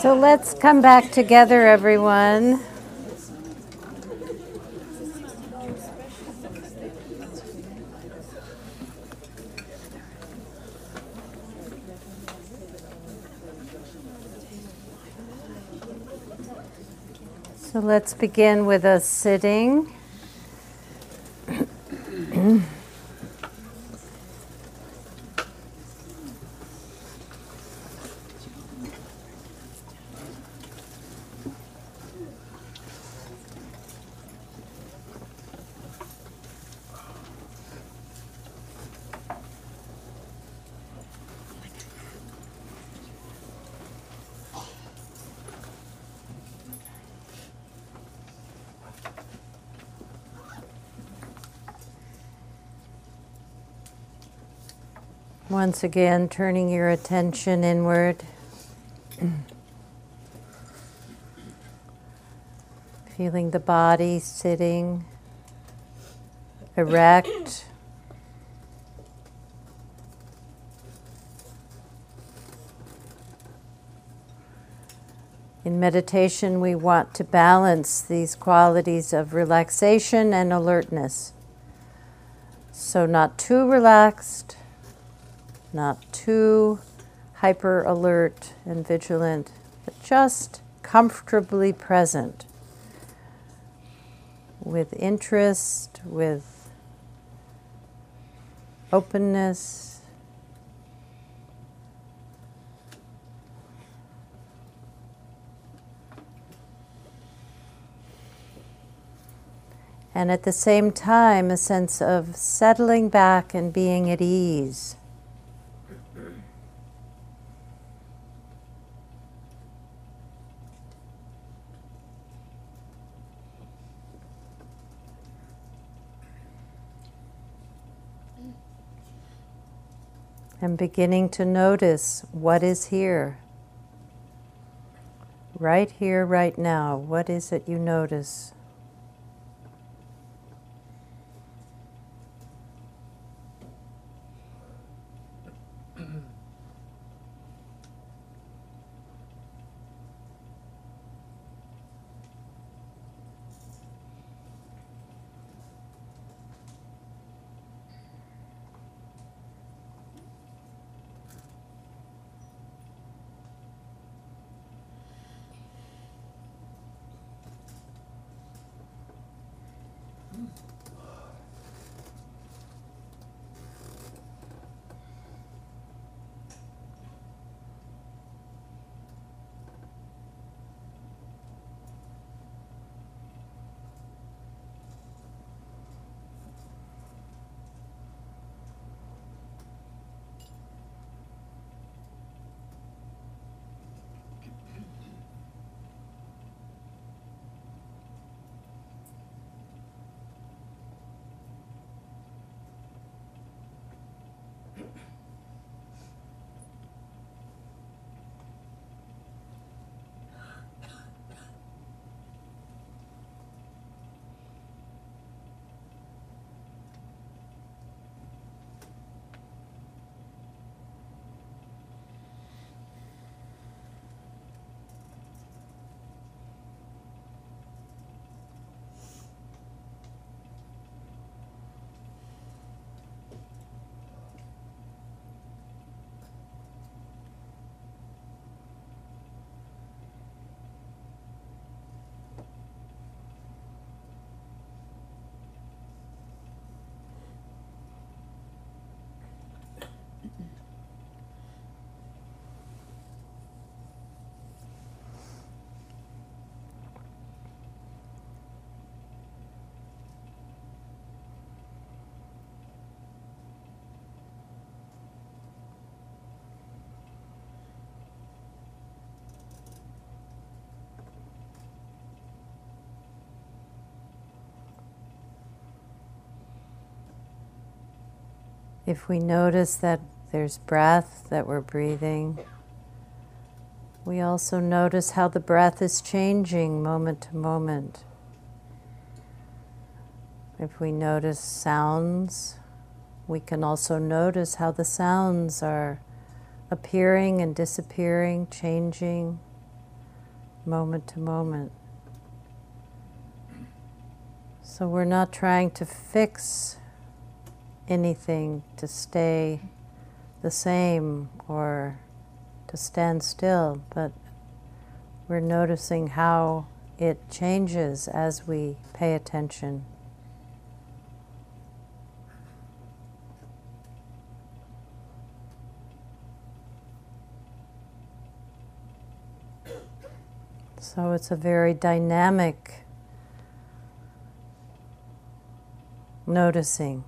So let's come back together, everyone. So let's begin with us sitting. Once again, turning your attention inward. Feeling the body sitting erect. In meditation, we want to balance these qualities of relaxation and alertness. So, not too relaxed, not too hyper alert and vigilant, but just comfortably present with interest, with openness. And at the same time, a sense of settling back and being at ease. And beginning to notice what is here. Right here, right now, what is it you notice? If we notice that there's breath that we're breathing, we also notice how the breath is changing moment to moment. If we notice sounds, we can also notice how the sounds are appearing and disappearing, changing moment to moment. So we're not trying to fix anything to stay the same or to stand still, but we're noticing how it changes as we pay attention. So it's a very dynamic noticing.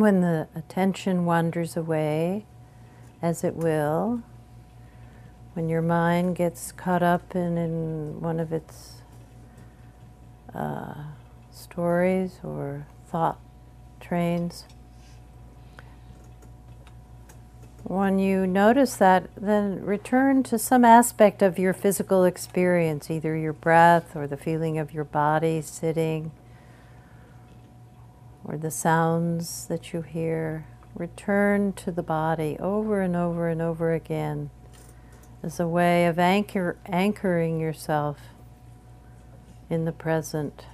When the attention wanders away, as it will, when your mind gets caught up in, in one of its uh, stories or thought trains, when you notice that, then return to some aspect of your physical experience, either your breath or the feeling of your body sitting or the sounds that you hear. Return to the body over and over and over again as a way of anchor, anchoring yourself in the present.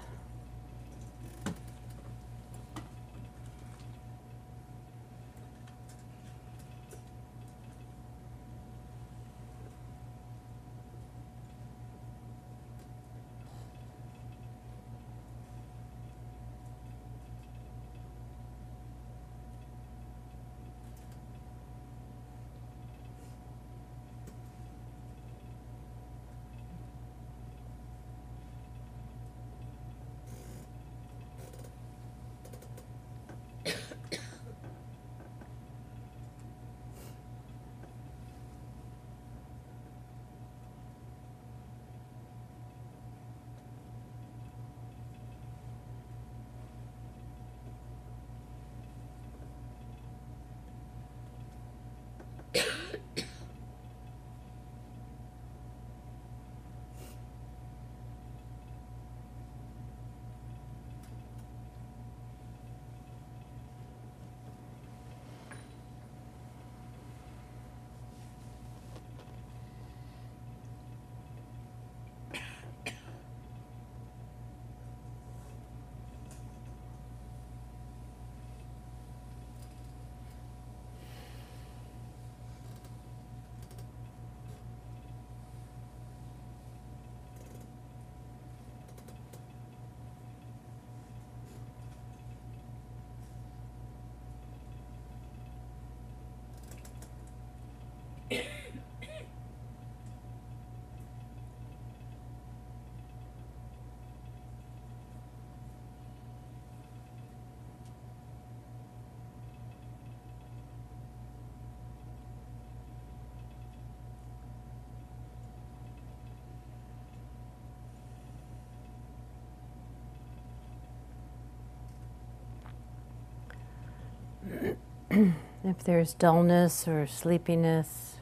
if there's dullness or sleepiness,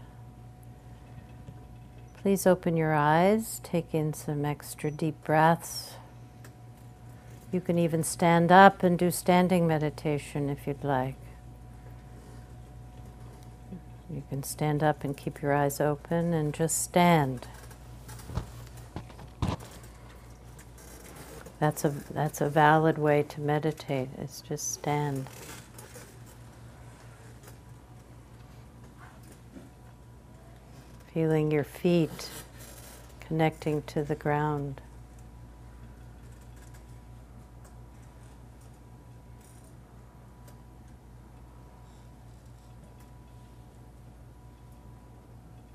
please open your eyes, take in some extra deep breaths. You can even stand up and do standing meditation if you'd like. You can stand up and keep your eyes open and just stand. That's a, that's a valid way to meditate, is just stand. Feeling your feet connecting to the ground.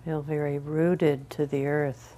Feel very rooted to the earth.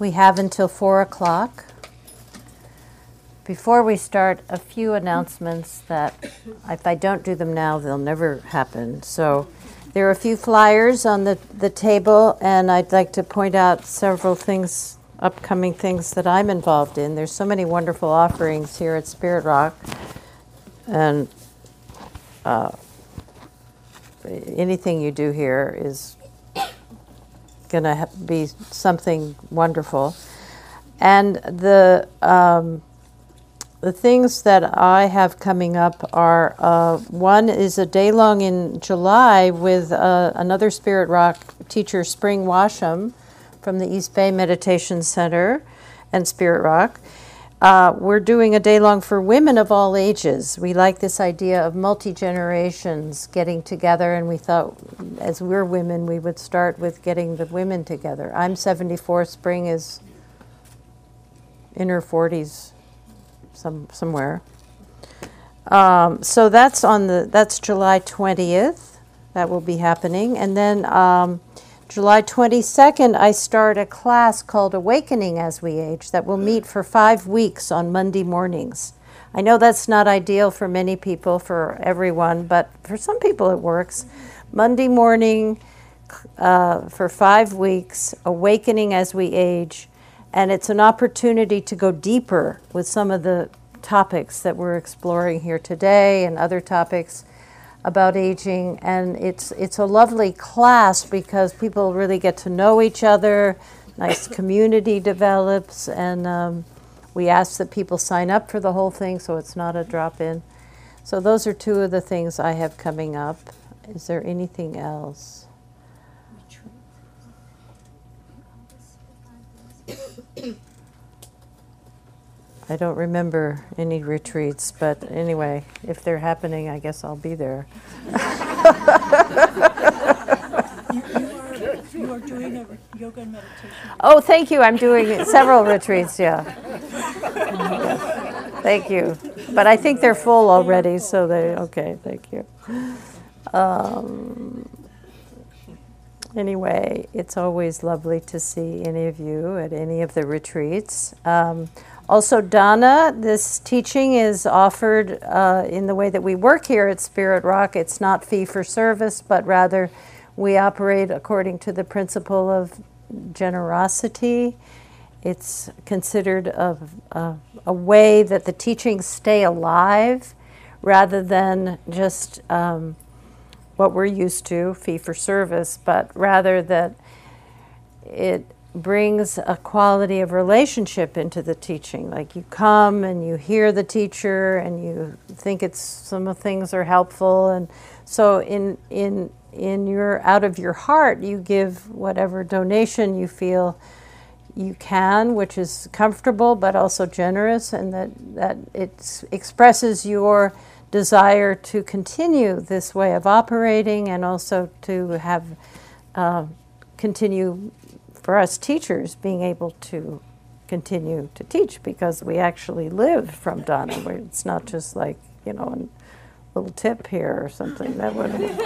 We have until 4 o'clock. Before we start, a few announcements that if I don't do them now, they'll never happen. So there are a few flyers on the, the table, and I'd like to point out several things, upcoming things that I'm involved in. There's so many wonderful offerings here at Spirit Rock, and uh, anything you do here is going to be something wonderful. And the um, the things that I have coming up are uh, one is a day long in July with uh, another Spirit Rock teacher, Spring Washam, from the East Bay Meditation Center and Spirit Rock. Uh, we're doing a day long for women of all ages. We like this idea of multi generations getting together, and we thought, as we're women, we would start with getting the women together. I'm 74, Spring is in her 40s some somewhere. Um, so that's on the that's July 20th. That will be happening, and then um, July 22nd, I start a class called Awakening as We Age that will meet for five weeks on Monday mornings. I know that's not ideal for many people, for everyone, but for some people it works. Monday morning uh, for five weeks, Awakening as We Age and it's an opportunity to go deeper with some of the topics that we're exploring here today and other topics about aging and it's it's a lovely class because people really get to know each other nice community develops and um, we ask that people sign up for the whole thing so it's not a drop in so those are two of the things i have coming up. Is there anything else I don't remember any retreats, but anyway, if they're happening, I guess I'll be there. you, are, you are doing a yoga and meditation. Oh, thank you. I'm doing several retreats, yeah. Thank you. But I think they're full already, so they, okay, thank you. Um, anyway, it's always lovely to see any of you at any of the retreats. Um, also, Dana, this teaching is offered uh, in the way that we work here at Spirit Rock. It's not fee for service, but rather we operate according to the principle of generosity. It's considered a, a, a way that the teachings stay alive rather than just um, what we're used to, fee for service, but rather that it brings a quality of relationship into the teaching. Like you come and you hear the teacher and you think it's some of things are helpful and so in in in your out of your heart you give whatever donation you feel you can, which is comfortable but also generous and that, that it expresses your desire to continue this way of operating and also to have uh, continue for us teachers being able to continue to teach because we actually live from Dana. It's not just like, you know, a little tip here or something. That wouldn't,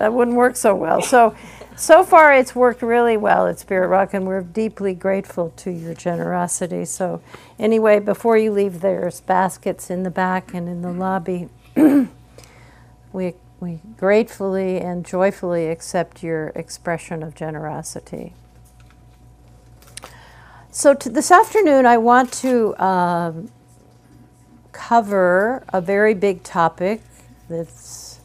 that wouldn't work so well. So, so far it's worked really well at Spirit Rock, and we're deeply grateful to your generosity. So, anyway, before you leave, there's baskets in the back and in the lobby. we, we gratefully and joyfully accept your expression of generosity. So this afternoon, I want to um, cover a very big topic that's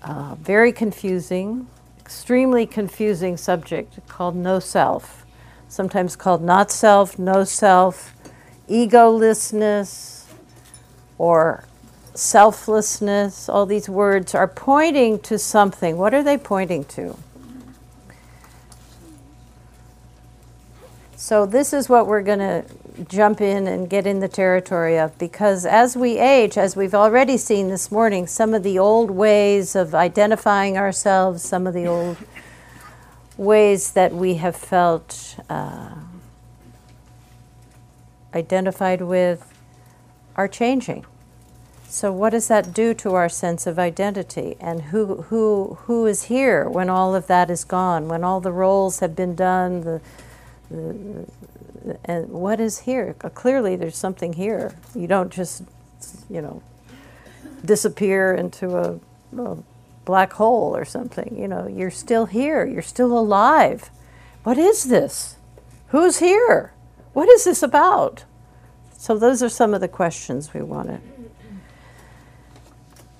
uh, very confusing, extremely confusing subject called no self, sometimes called not self, no self, egolessness, or selflessness. All these words are pointing to something. What are they pointing to? So, this is what we're going to jump in and get in the territory of because as we age, as we've already seen this morning, some of the old ways of identifying ourselves, some of the old ways that we have felt uh, identified with are changing. So, what does that do to our sense of identity? And who, who, who is here when all of that is gone, when all the roles have been done, the and what is here? Clearly, there's something here. You don't just, you know, disappear into a, a black hole or something. You know, you're still here. You're still alive. What is this? Who's here? What is this about? So those are some of the questions we want wanted.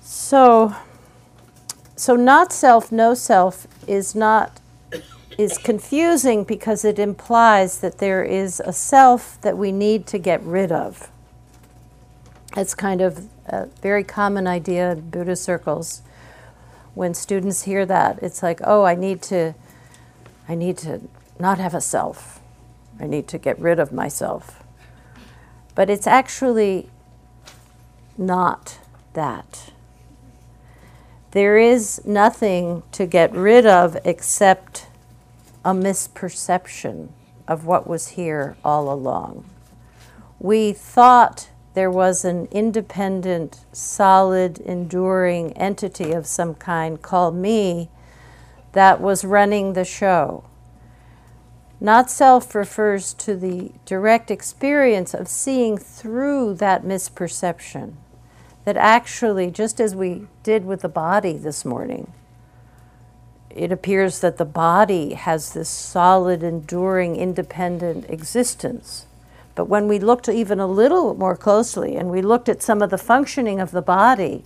So, so not self, no self is not is confusing because it implies that there is a self that we need to get rid of. It's kind of a very common idea in Buddhist circles. When students hear that, it's like, oh, I need to, I need to not have a self. I need to get rid of myself. But it's actually not that. There is nothing to get rid of except a misperception of what was here all along. We thought there was an independent, solid, enduring entity of some kind called me that was running the show. Not self refers to the direct experience of seeing through that misperception. That actually, just as we did with the body this morning, it appears that the body has this solid, enduring, independent existence. But when we looked even a little more closely and we looked at some of the functioning of the body,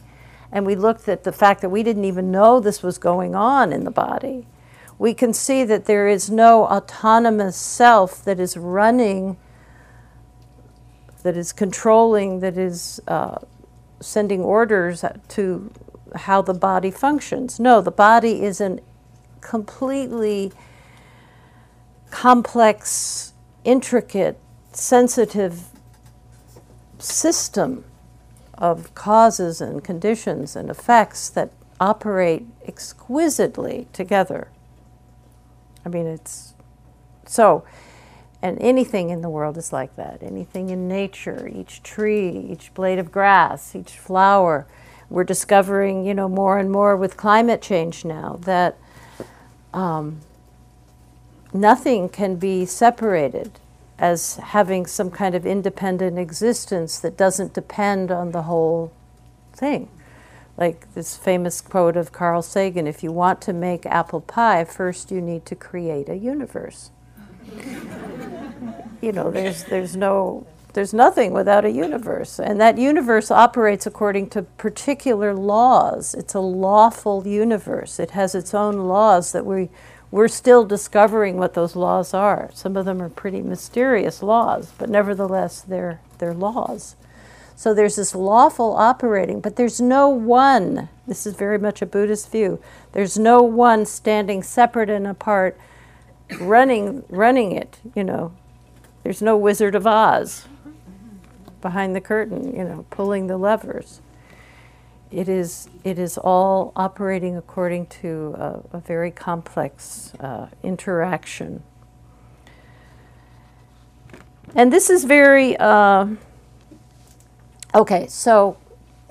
and we looked at the fact that we didn't even know this was going on in the body, we can see that there is no autonomous self that is running, that is controlling, that is uh, sending orders to how the body functions. No, the body is an completely complex, intricate, sensitive system of causes and conditions and effects that operate exquisitely together. I mean, it's so, and anything in the world is like that. Anything in nature, each tree, each blade of grass, each flower. We're discovering, you know, more and more with climate change now that um, nothing can be separated as having some kind of independent existence that doesn't depend on the whole thing. Like this famous quote of Carl Sagan if you want to make apple pie, first you need to create a universe. you know, there's, there's no there's nothing without a universe. And that universe operates according to particular laws. It's a lawful universe. It has its own laws that we, we're still discovering what those laws are. Some of them are pretty mysterious laws, but nevertheless, they're, they're laws. So there's this lawful operating, but there's no one. This is very much a Buddhist view. There's no one standing separate and apart, running, running it. You know, there's no Wizard of Oz behind the curtain, you know, pulling the levers. It is, it is all operating according to a, a very complex uh, interaction. And this is very, uh, okay, so,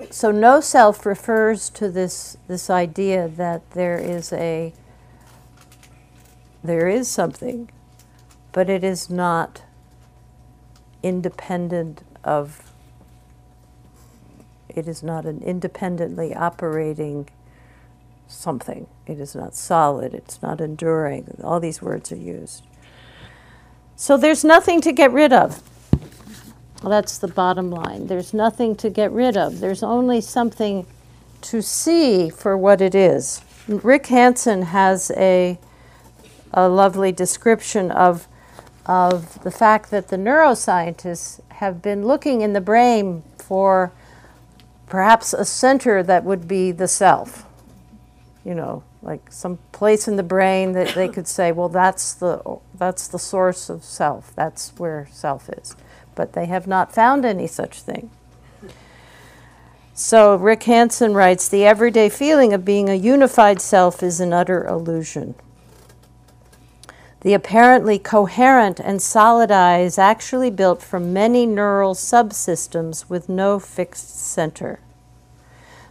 so no self refers to this, this idea that there is a, there is something, but it is not independent of it is not an independently operating something. It is not solid, it's not enduring. All these words are used. So there's nothing to get rid of. Well, that's the bottom line. There's nothing to get rid of. There's only something to see for what it is. Rick Hanson has a, a lovely description of, of the fact that the neuroscientists have been looking in the brain for perhaps a center that would be the self. You know, like some place in the brain that they could say, well, that's the, that's the source of self. That's where self is. But they have not found any such thing. So Rick Hanson writes The everyday feeling of being a unified self is an utter illusion. The apparently coherent and solid I is actually built from many neural subsystems with no fixed center.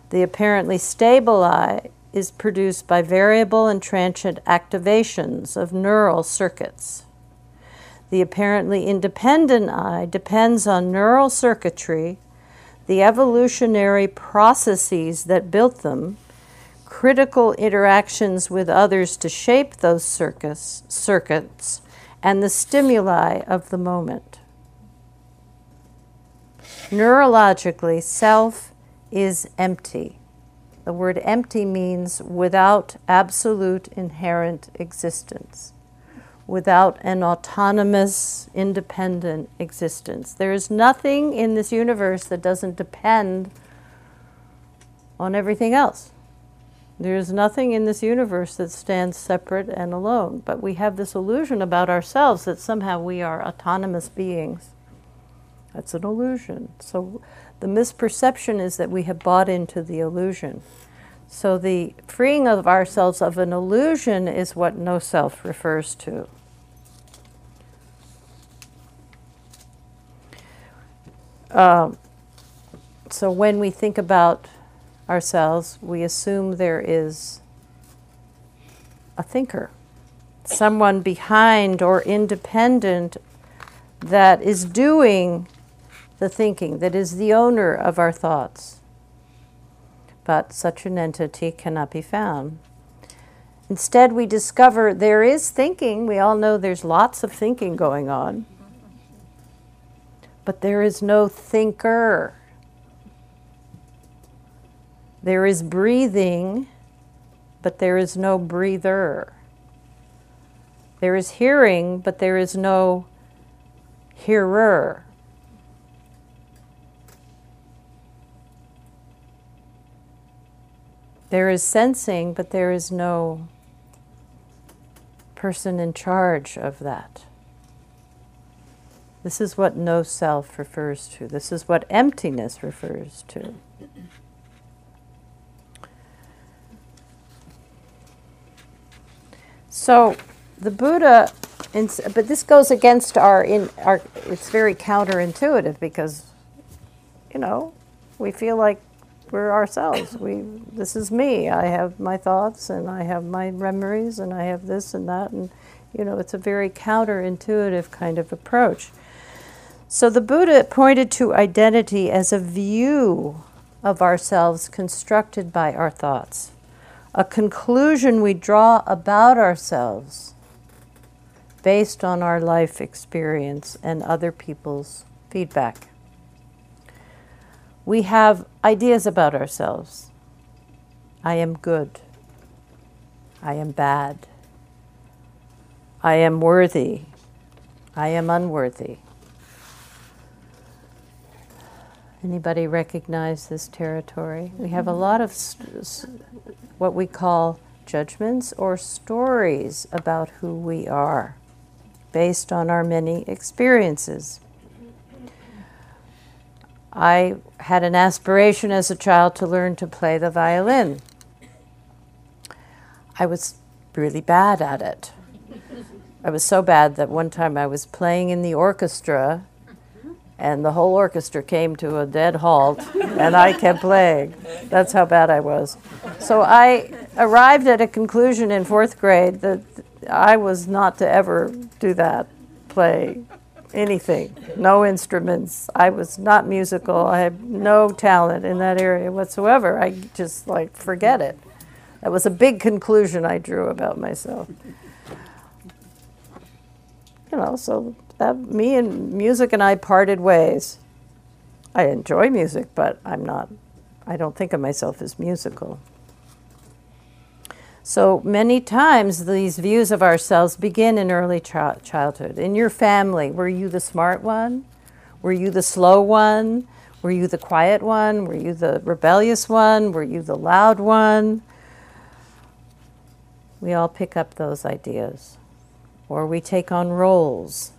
The apparently stable I is produced by variable and transient activations of neural circuits. The apparently independent I depends on neural circuitry, the evolutionary processes that built them, critical interactions with others to shape those circuits, circuits and the stimuli of the moment. Neurologically, self is empty. The word empty means without absolute inherent existence, without an autonomous, independent existence. There is nothing in this universe that doesn't depend on everything else. There is nothing in this universe that stands separate and alone, but we have this illusion about ourselves that somehow we are autonomous beings. That's an illusion. So the misperception is that we have bought into the illusion. So the freeing of ourselves of an illusion is what no self refers to. Um, so when we think about ourselves, we assume there is a thinker, someone behind or independent that is doing the thinking, that is the owner of our thoughts. But such an entity cannot be found. Instead, we discover there is thinking. We all know there's lots of thinking going on. But there is no thinker. There is breathing, but there is no breather. There is hearing, but there is no hearer. There is sensing, but there is no person in charge of that. This is what no self refers to. This is what emptiness refers to. So the Buddha, but this goes against our in our. It's very counterintuitive because, you know, we feel like we're ourselves. We this is me. I have my thoughts and I have my memories and I have this and that and you know it's a very counterintuitive kind of approach. So the Buddha pointed to identity as a view of ourselves constructed by our thoughts, a conclusion we draw about ourselves based on our life experience and other people's feedback we have ideas about ourselves. I am good. I am bad. I am worthy. I am unworthy. Anybody recognize this territory? We have a lot of st- what we call judgments or stories about who we are based on our many experiences. I had an aspiration as a child to learn to play the violin. I was really bad at it. I was so bad that one time I was playing in the orchestra and the whole orchestra came to a dead halt and I kept playing. That's how bad I was. So I arrived at a conclusion in fourth grade that I was not to ever do that, play anything, no instruments. I was not musical. I had no talent in that area whatsoever. I just like forget it. That was a big conclusion I drew about myself. You know, so that me and music and I parted ways. I enjoy music, but I'm not I don't think of myself as musical. So many times these views of ourselves begin in early ch- childhood. In your family, were you the smart one? Were you the slow one? Were you the quiet one? Were you the rebellious one? Were you the loud one? We all pick up those ideas. Or we take on roles.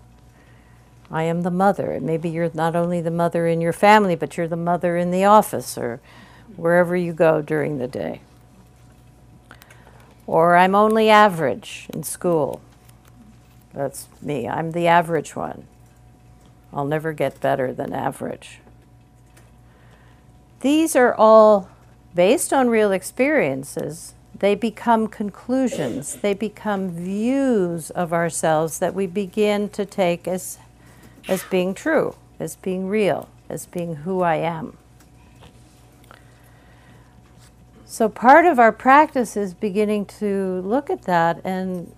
I am the mother. Maybe you're not only the mother in your family, but you're the mother in the office or wherever you go during the day. Or I'm only average in school. That's me. I'm the average one. I'll never get better than average. These are all based on real experiences, they become conclusions, they become views of ourselves that we begin to take as, as being true, as being real, as being who I am. So, part of our practice is beginning to look at that and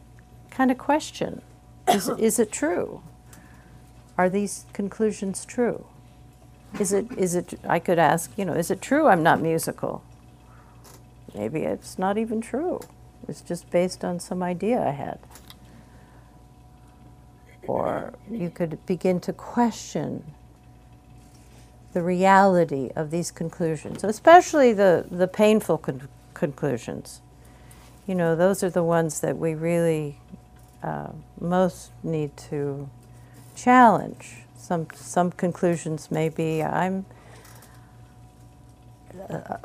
kind of question is, is it true? Are these conclusions true? Is it, is it, I could ask, you know, is it true I'm not musical? Maybe it's not even true. It's just based on some idea I had. Or you could begin to question the reality of these conclusions, especially the, the painful con- conclusions. You know, those are the ones that we really uh, most need to challenge. Some, some conclusions may be I'm. Uh,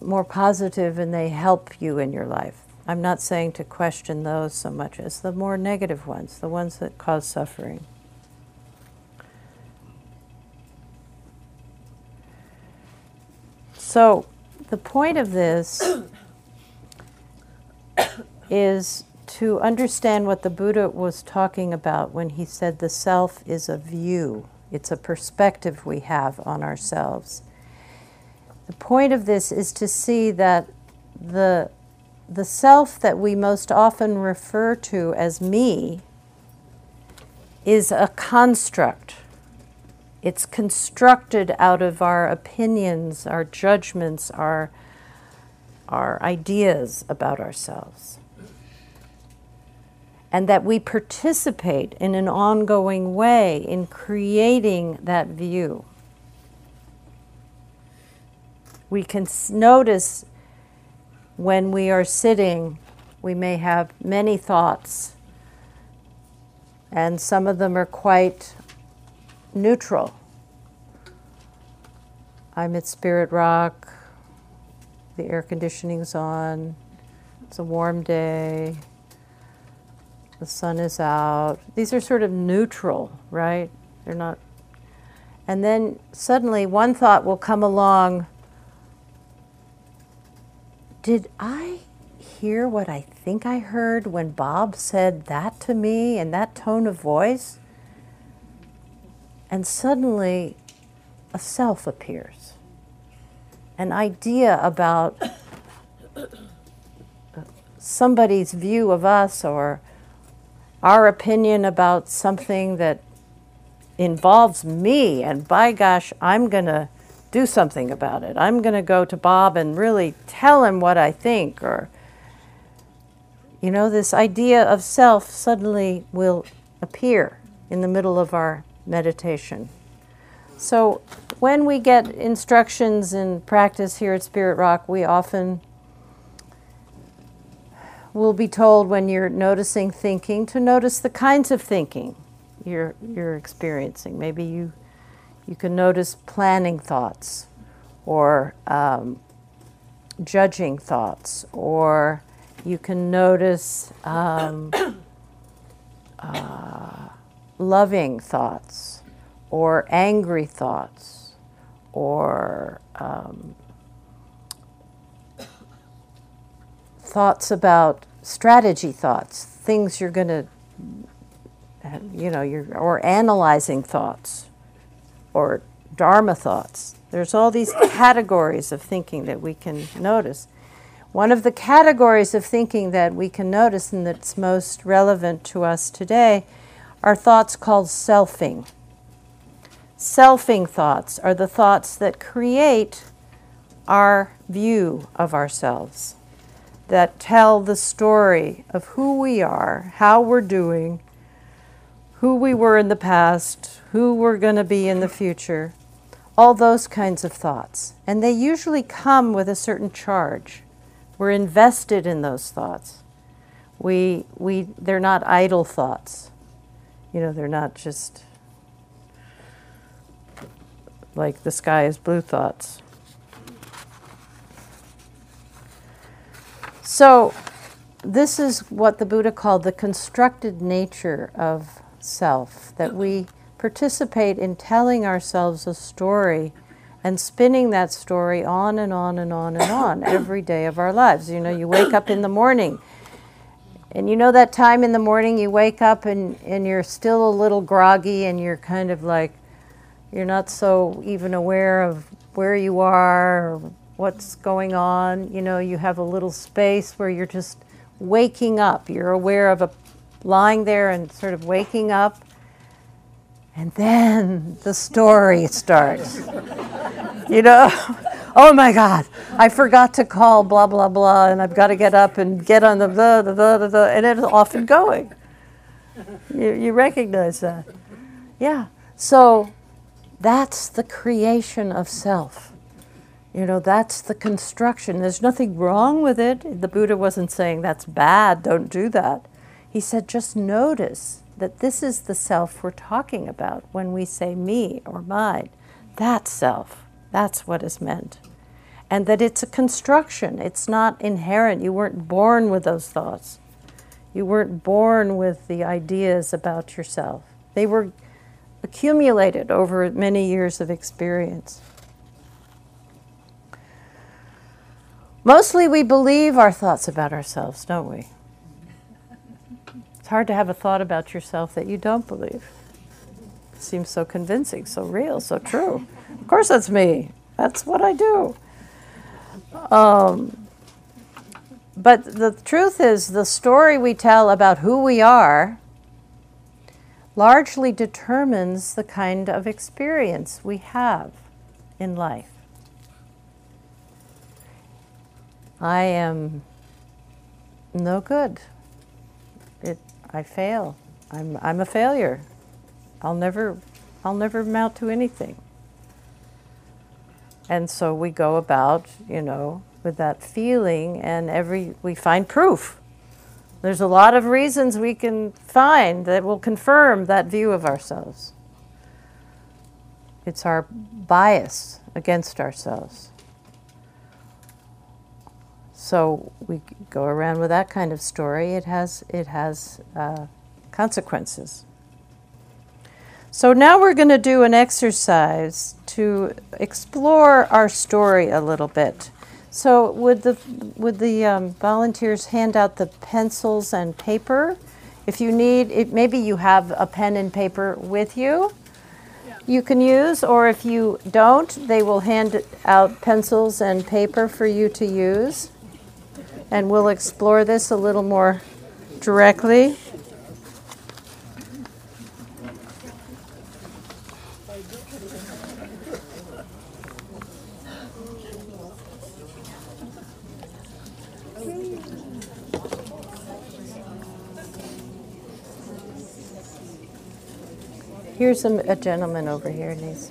more positive and they help you in your life. I'm not saying to question those so much as the more negative ones, the ones that cause suffering. So, the point of this is to understand what the Buddha was talking about when he said the self is a view, it's a perspective we have on ourselves. The point of this is to see that the, the self that we most often refer to as me is a construct. It's constructed out of our opinions, our judgments, our, our ideas about ourselves. And that we participate in an ongoing way in creating that view we can notice when we are sitting, we may have many thoughts, and some of them are quite neutral. I'm at Spirit Rock, the air conditioning's on, it's a warm day, the sun is out. These are sort of neutral, right? They're not. And then suddenly one thought will come along did I hear what I think I heard when Bob said that to me in that tone of voice? And suddenly a self appears, an idea about somebody's view of us or our opinion about something that involves me, and by gosh, I'm going to do something about it. I'm going to go to Bob and really tell him what I think. Or, you know, this idea of self suddenly will appear in the middle of our meditation. So, when we get instructions in practice here at Spirit Rock, we often will be told when you're noticing thinking to notice the kinds of thinking you're, you're experiencing. Maybe you you can notice planning thoughts or um, judging thoughts, or you can notice um, uh, loving thoughts, or angry thoughts, or um, thoughts about strategy thoughts, things you're going to, you know, you're, or analyzing thoughts or Dharma thoughts. There's all these categories of thinking that we can notice. One of the categories of thinking that we can notice and that's most relevant to us today are thoughts called selfing. Selfing thoughts are the thoughts that create our view of ourselves, that tell the story of who we are, how we're doing, who we were in the past, who we're going to be in the future, all those kinds of thoughts. And they usually come with a certain charge. We're invested in those thoughts. We, we, they're not idle thoughts. You know, they're not just like the sky is blue thoughts. So, this is what the Buddha called the constructed nature of self, that we participate in telling ourselves a story and spinning that story on and on and on and on every day of our lives. You know, you wake up in the morning, and you know that time in the morning you wake up and, and you're still a little groggy and you're kind of like, you're not so even aware of where you are or what's going on. You know, you have a little space where you're just waking up. You're aware of a lying there and sort of waking up. And then the story starts. you know, oh my God, I forgot to call blah, blah, blah, and I've got to get up and get on the blah, blah, blah, blah, and it's often going. You, you recognize that. Yeah. So that's the creation of self. You know, that's the construction. There's nothing wrong with it. The Buddha wasn't saying that's bad, don't do that. He said just notice that this is the self we're talking about when we say me or mine. That self, that's what is meant. And that it's a construction, it's not inherent. You weren't born with those thoughts. You weren't born with the ideas about yourself. They were accumulated over many years of experience. Mostly we believe our thoughts about ourselves, don't we? It's hard to have a thought about yourself that you don't believe. It seems so convincing, so real, so true. Of course, that's me. That's what I do. Um, but the truth is, the story we tell about who we are largely determines the kind of experience we have in life. I am no good. It, I fail. I'm, I'm a failure. I'll never, I'll never amount to anything. And so we go about, you know, with that feeling, and every we find proof. There's a lot of reasons we can find that will confirm that view of ourselves. It's our bias against ourselves. So we go around with that kind of story. It has it has uh, consequences. So now we're going to do an exercise to explore our story a little bit. So would the would the um, volunteers hand out the pencils and paper? If you need, it, maybe you have a pen and paper with you. You can use, or if you don't, they will hand out pencils and paper for you to use and we'll explore this a little more directly. Here's a, a gentleman over here needs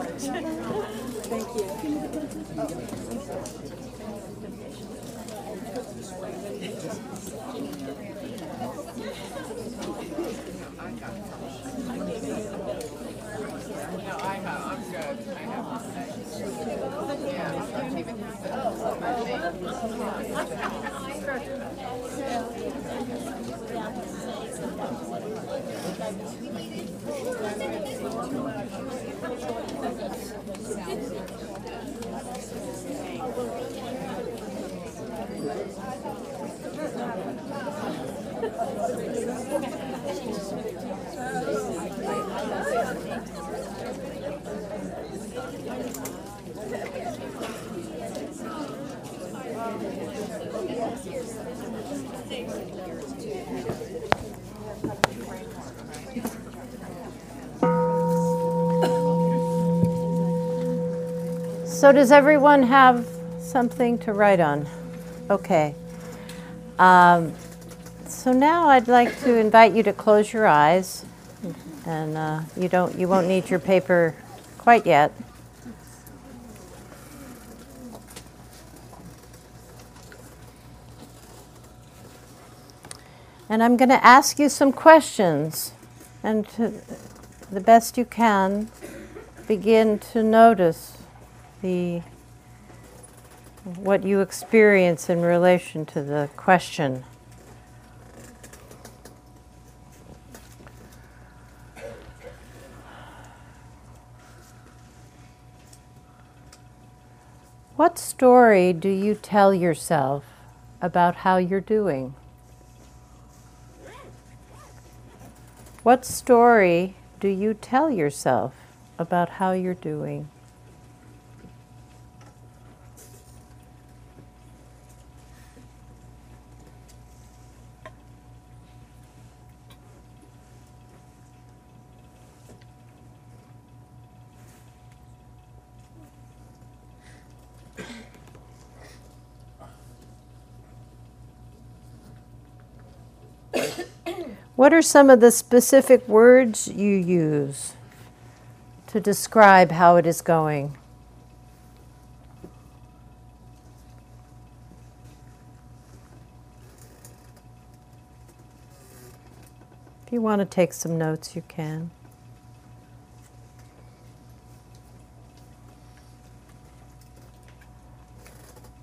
Thank you. Oh. So, does everyone have something to write on? Okay. Um, so now I'd like to invite you to close your eyes, and uh, you don't, you won't need your paper quite yet. And I'm going to ask you some questions, and to the best you can, begin to notice the what you experience in relation to the question. What story do you tell yourself about how you're doing? What story do you tell yourself about how you're doing? What are some of the specific words you use to describe how it is going? If you want to take some notes, you can.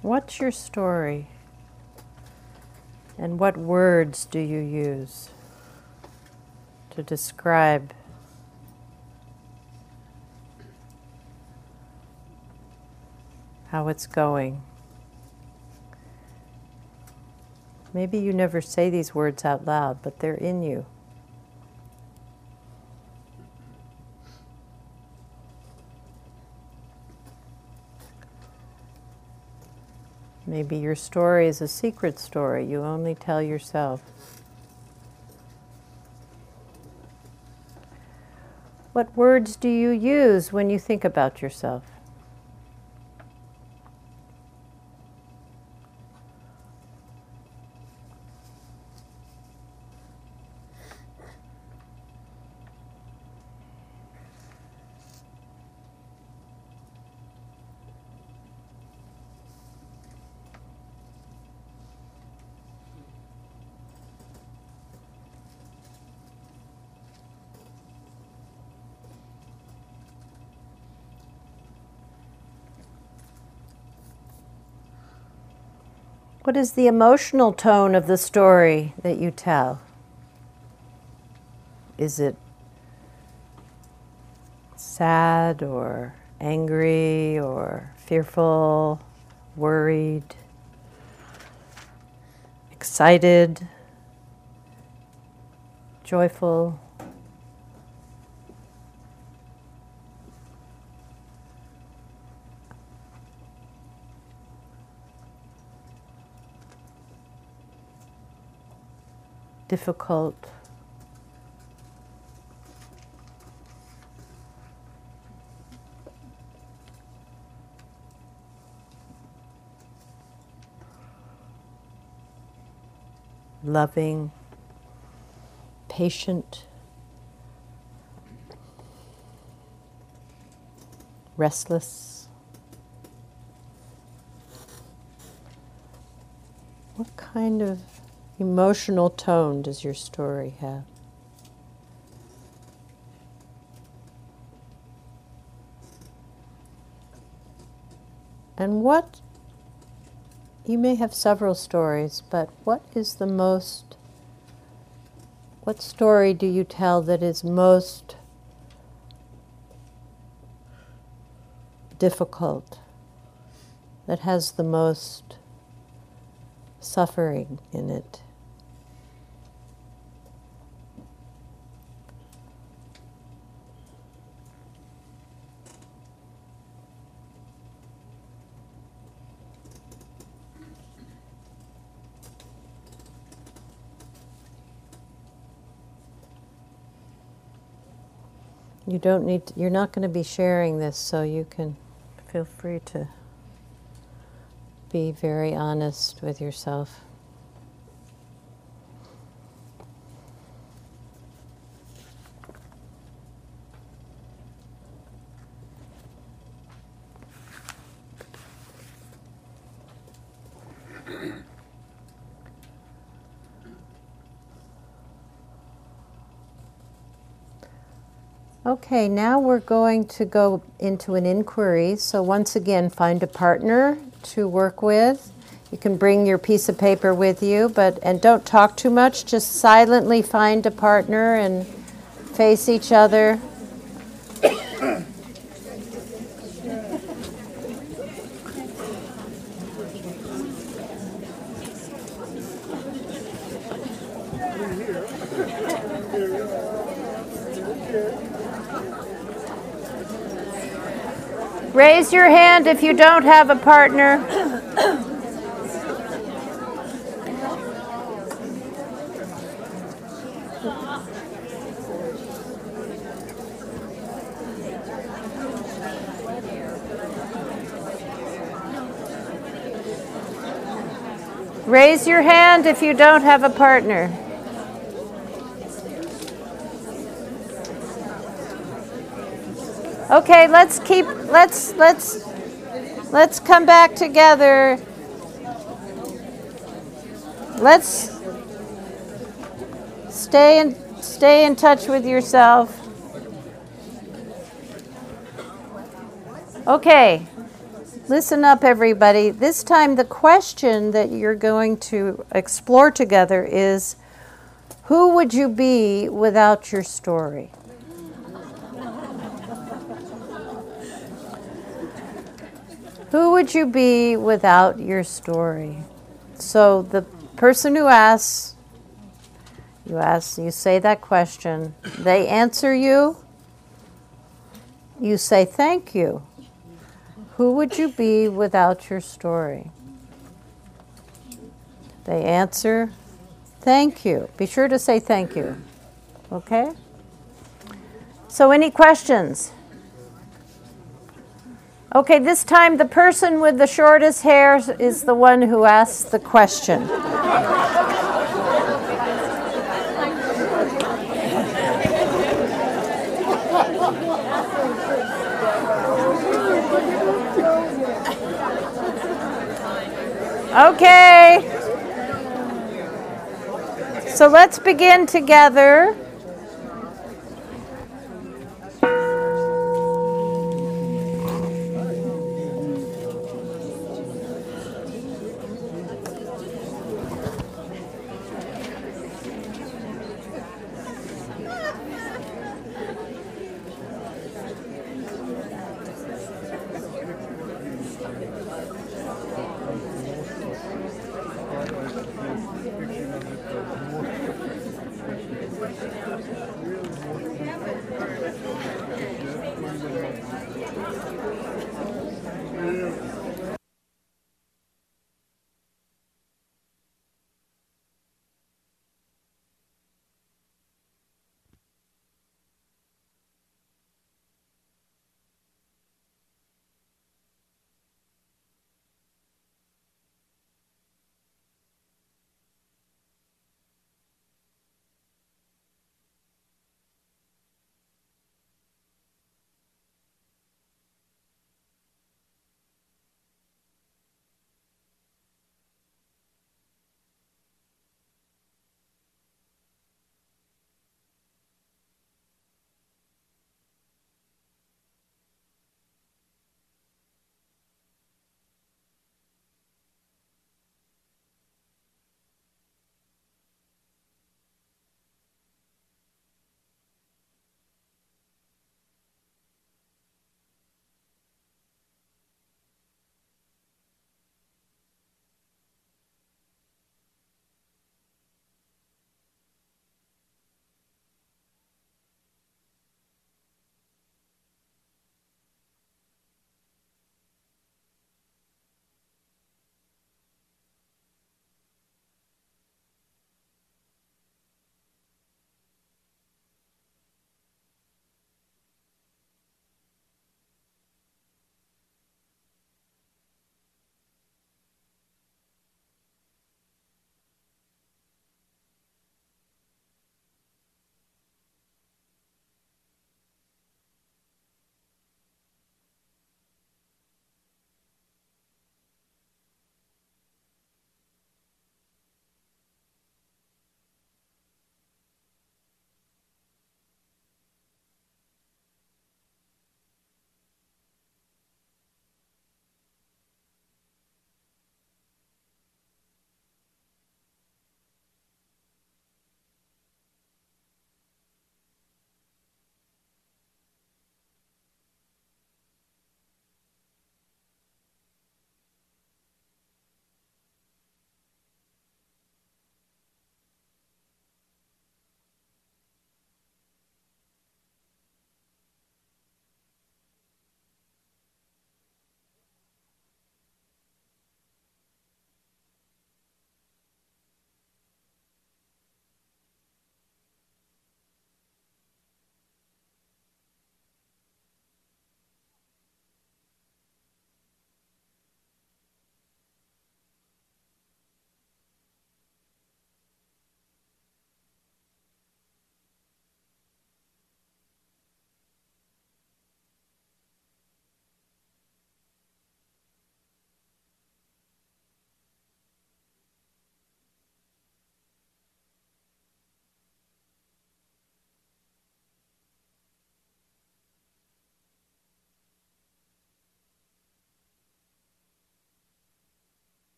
What's your story? And what words do you use? To describe how it's going. Maybe you never say these words out loud, but they're in you. Maybe your story is a secret story you only tell yourself. What words do you use when you think about yourself? What is the emotional tone of the story that you tell? Is it sad or angry or fearful, worried, excited, joyful? Difficult. Loving, patient, restless. What kind of emotional tone does your story have? And what, you may have several stories, but what is the most, what story do you tell that is most difficult, that has the most suffering in it? You don't need, to, you're not going to be sharing this, so you can feel free to be very honest with yourself. Okay, now we're going to go into an inquiry. So, once again, find a partner to work with. You can bring your piece of paper with you, but and don't talk too much. Just silently find a partner and face each other. Raise your hand if you don't have a partner. Raise your hand if you don't have a partner. Okay, let's keep let's let's let's come back together. Let's stay in stay in touch with yourself. Okay. Listen up everybody. This time the question that you're going to explore together is who would you be without your story? Who would you be without your story? So the person who asks, you ask, you say that question, they answer you, you say thank you. Who would you be without your story? They answer, thank you. Be sure to say thank you. Okay? So, any questions? Okay, this time the person with the shortest hair is the one who asks the question. Okay. So let's begin together.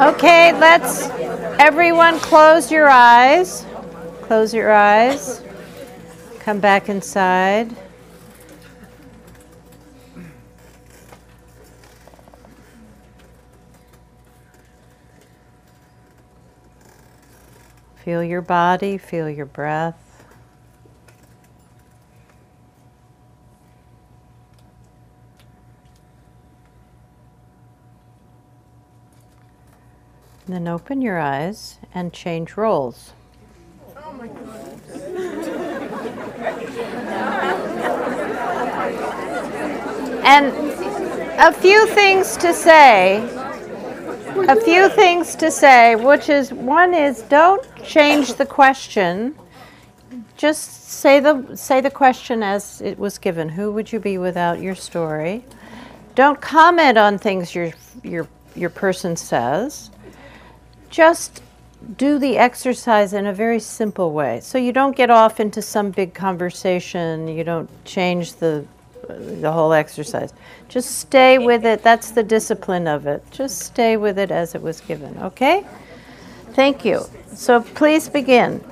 Okay, let's everyone close your eyes. Close your eyes. Come back inside. Feel your body, feel your breath. And then open your eyes and change roles. And a few things to say. A few things to say, which is one is don't change the question. Just say the say the question as it was given. Who would you be without your story? Don't comment on things your your your person says just do the exercise in a very simple way. So you don't get off into some big conversation, you don't change the the whole exercise. Just stay with it. That's the discipline of it. Just stay with it as it was given, okay? Thank you. So please begin.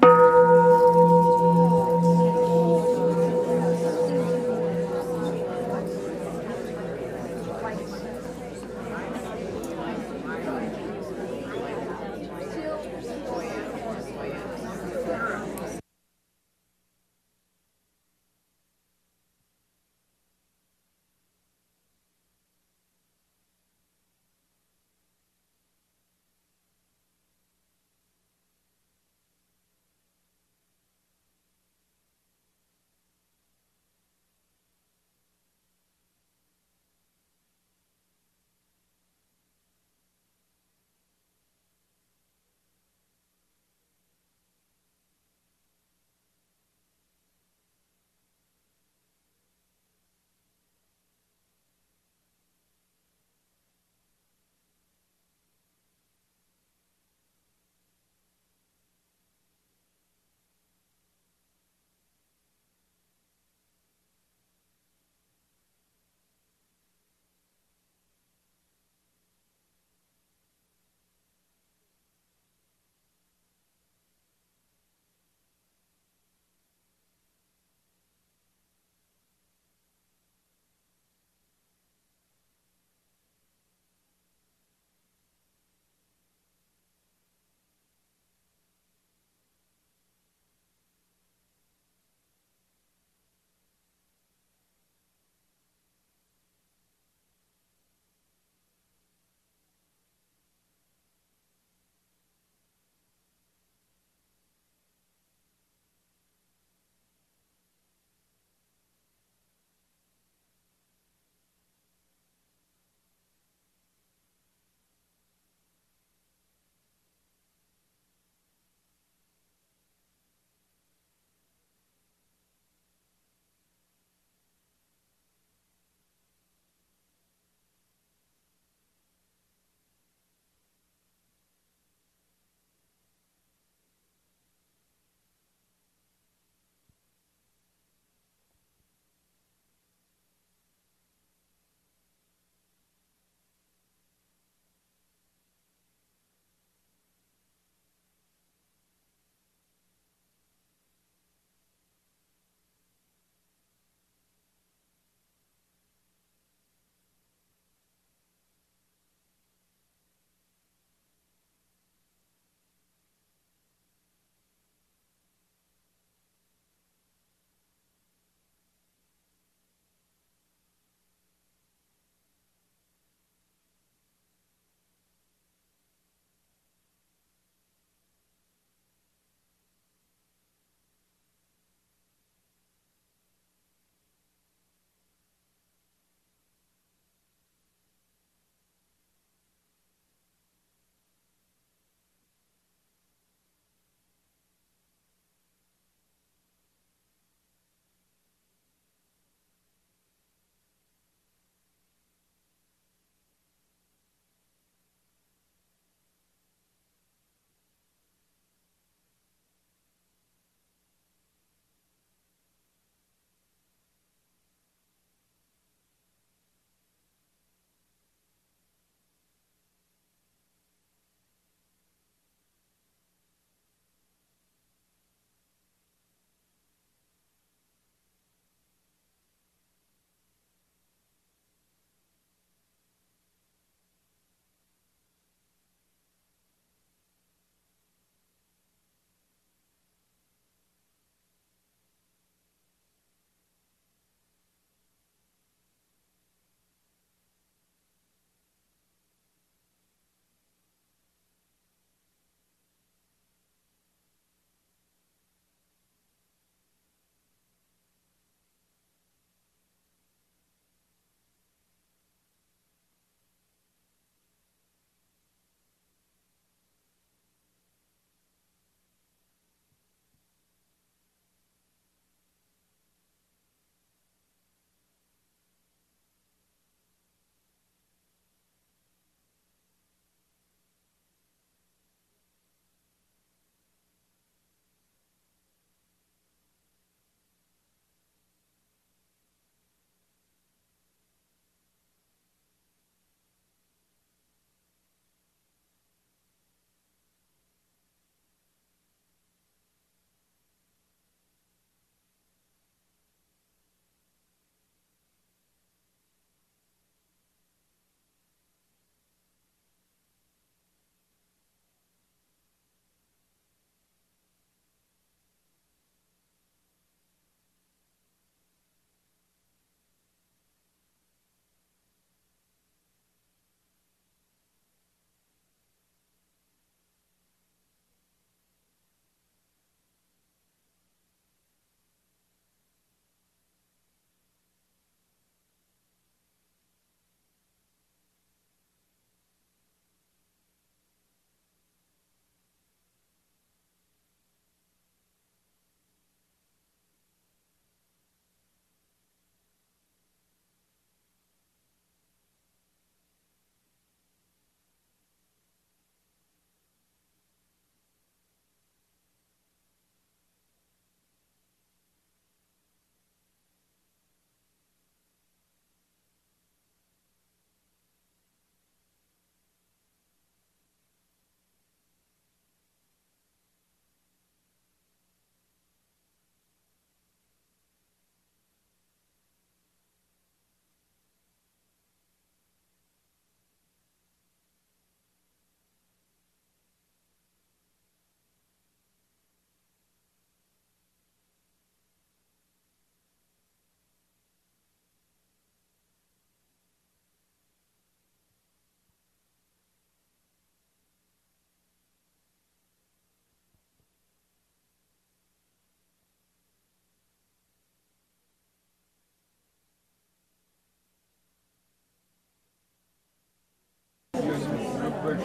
Take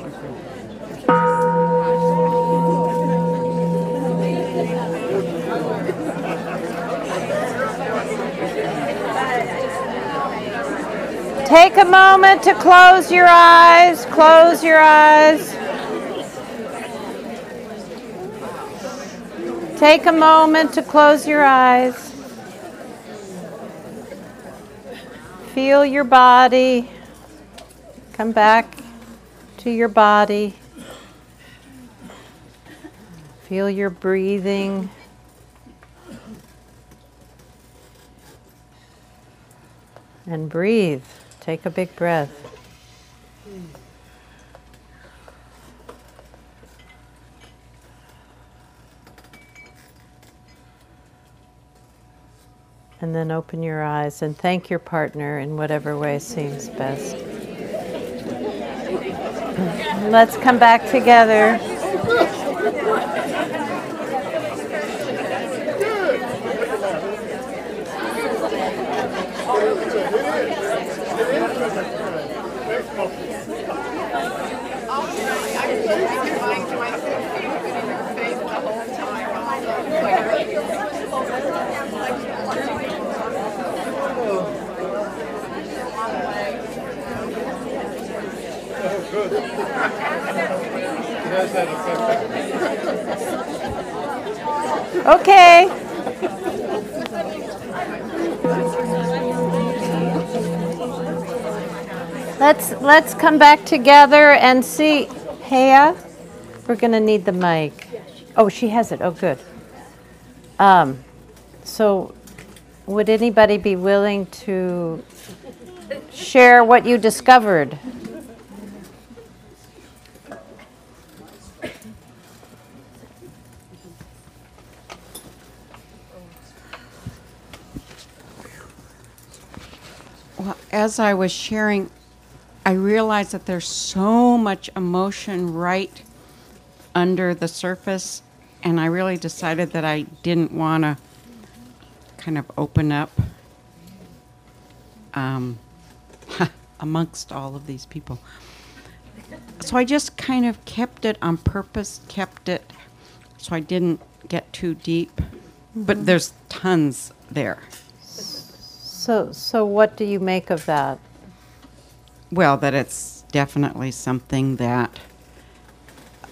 a moment to close your eyes. Close your eyes. Take a moment to close your eyes. Feel your body. Come back to your body. Feel your breathing. And breathe. Take a big breath. And then open your eyes and thank your partner in whatever way seems best. Let's come back together. Okay. Let's let's come back together and see. Hea, we're gonna need the mic. Oh, she has it. Oh, good. Um, so, would anybody be willing to share what you discovered? Well, as I was sharing, I realized that there's so much emotion right under the surface, and I really decided that I didn't want to kind of open up um, amongst all of these people. So I just kind of kept it on purpose, kept it so I didn't get too deep. But there's tons there. So, so what do you make of that? Well, that it's definitely something that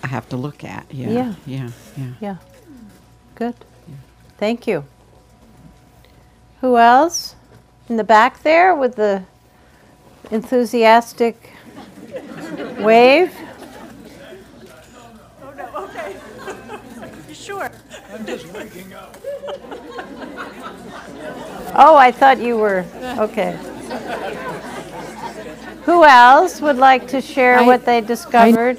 I have to look at. Yeah. Yeah. Yeah. Yeah. Yeah. Good. Thank you. Who else? In the back there with the enthusiastic wave? Oh, no, okay. You sure? Oh, I thought you were. Okay. Who else would like to share I- what they discovered?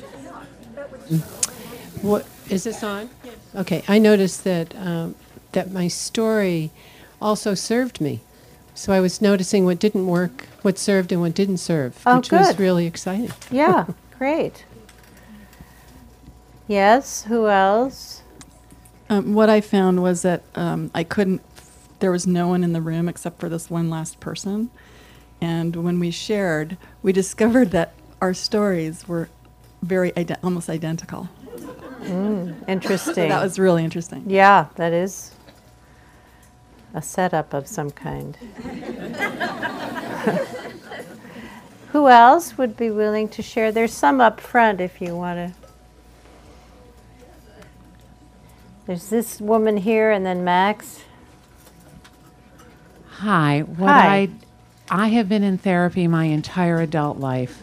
What is this on? Okay, I noticed that um, that my story also served me. So I was noticing what didn't work, what served, and what didn't serve, Oh, which was really exciting. Yeah, great. Yes, who else? Um, what I found was that um, I couldn't, there was no one in the room except for this one last person. And when we shared, we discovered that our stories were very almost identical. Mm, interesting. So that was really interesting. Yeah, that is a setup of some kind. Who else would be willing to share? There's some up front if you want to. There's this woman here and then Max. Hi. What Hi. I I have been in therapy my entire adult life.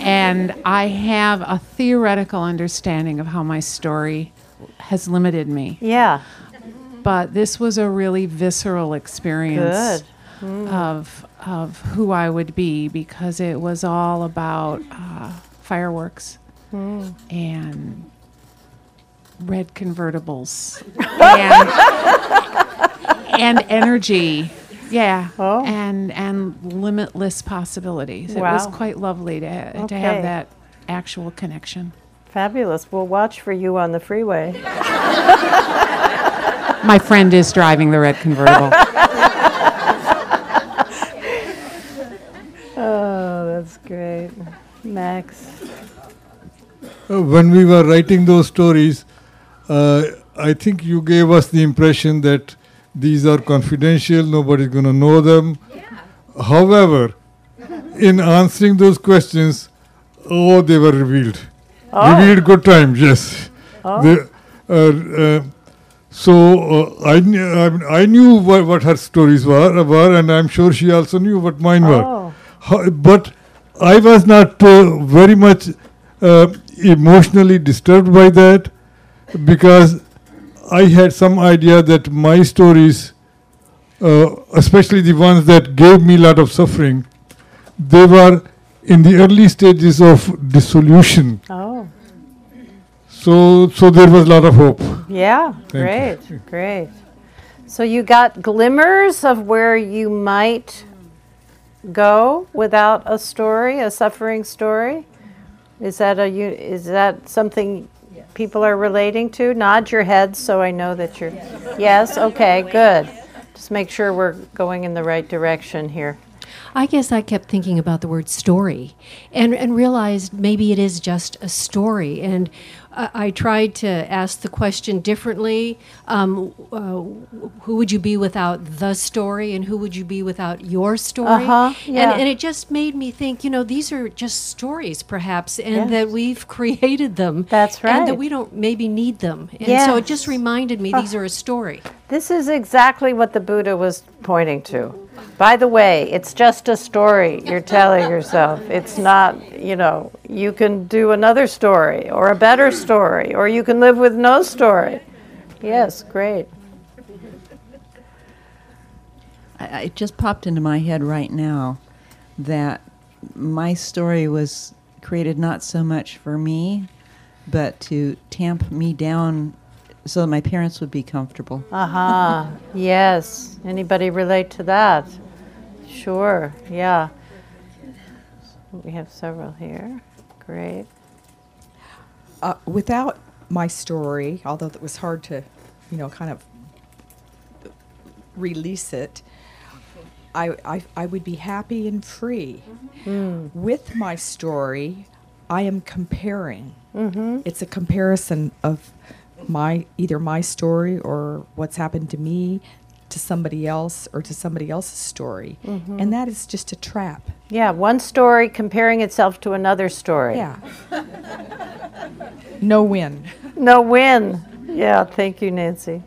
And I have a theoretical understanding of how my story has limited me. Yeah, But this was a really visceral experience good. of of who I would be because it was all about uh, fireworks and red convertibles and, and energy. Yeah, Oh. and and limitless possibilities. It was quite lovely to to have that actual connection. Fabulous. We'll watch for you on the freeway. My friend is driving the red convertible. Oh, that's great. Max. Uh, when we were writing those stories, uh, I think you gave us the impression that these are confidential, nobody's going to know them. Yeah. However, in answering those questions, oh, they were revealed. Revealed good times, yes. They, uh, uh, so uh, I, kn- I, mean, I knew what, what her stories were, were, and I'm sure she also knew what mine were. Oh. But I was not uh, very much uh, emotionally disturbed by that because I had some idea that my stories, uh, especially the ones that gave me a lot of suffering, they were in the early stages of dissolution. Oh. So, so there was a lot of hope. Yeah, Thank great, great. So you got glimmers of where you might go without a story, a suffering story? Is that a you is that something people are relating to? Nod your head so I know that you're Yes, okay, good. Just make sure we're going in the right direction here. I guess I kept thinking about the word story and, and realized maybe it is just a story. And I, I tried to ask the question differently um, uh, who would you be without the story, and who would you be without your story? Uh-huh, yeah. and, and it just made me think, you know, these are just stories perhaps, and Yes. that we've created them. That's And that we don't maybe need them. And so it just reminded me these are a story. This is exactly what the Buddha was pointing to. By the way, it's just a story you're telling yourself. It's not, you know, you can do another story or a better story or you can live with no story. Yes, great. I, it just popped into my head right now that my story was created not so much for me, but to tamp me down so that my parents would be comfortable. Aha. Uh-huh. yes. Anybody relate to that? Sure. Yeah. We have several here. Great. uh, without my story, although it was hard to, you know, kind of release it, I, I, I would be happy and free. With my story, I am comparing. It's a comparison of my either my story or what's happened to me to somebody else or to somebody else's story, mm-hmm. and that is just a trap. Yeah, one story comparing itself to another story. Yeah. no win. No win. Yeah, thank you, Nancy.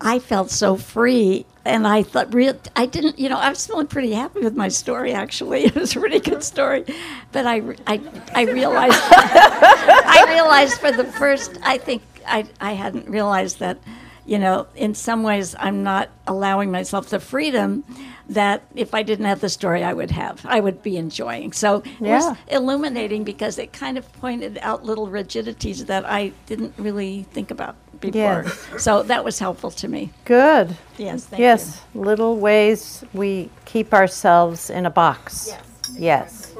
I felt so free, and I thought, real, I didn't, you know, I was feeling pretty happy with my story. Actually, it was a pretty good story, but I, I, I realized, I realized for the first, I think I, I hadn't realized that, you know, in some ways, I'm not allowing myself the freedom that if I didn't have the story, I would have, I would be enjoying. So it Yeah. was illuminating because it kind of pointed out little rigidities that I didn't really think about before. Yes. So that was helpful to me. Good. Yes, thank yes, little ways we keep ourselves in a box. Yes. Yes.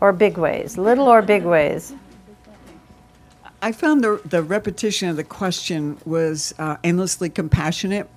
Or big ways. Little or big ways. I found the, the repetition of the question was uh, endlessly compassionate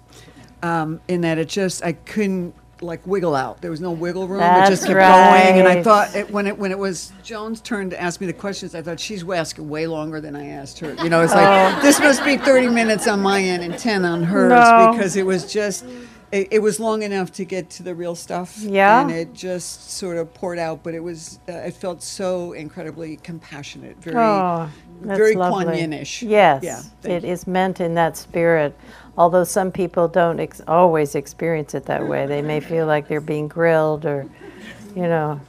um, in that it just, I couldn't like wiggle out. There was no wiggle room. it just That's kept going. And I thought it, when, it, when it was Joan's turn to ask me the questions, I thought she's asking way longer than I asked her. You know, it's like, this must be 30 minutes on my end and 10 on hers Oh. No. because it was just, it, it was long enough to get to the real stuff. Yeah. And it just sort of poured out, but it was, uh, it felt so incredibly compassionate, very, Oh, that's very. Kuan Yin-ish. Yes, Yeah. it you. is meant in that spirit. Although some people don't ex- always experience it that way, they may feel like they're being grilled or, you know,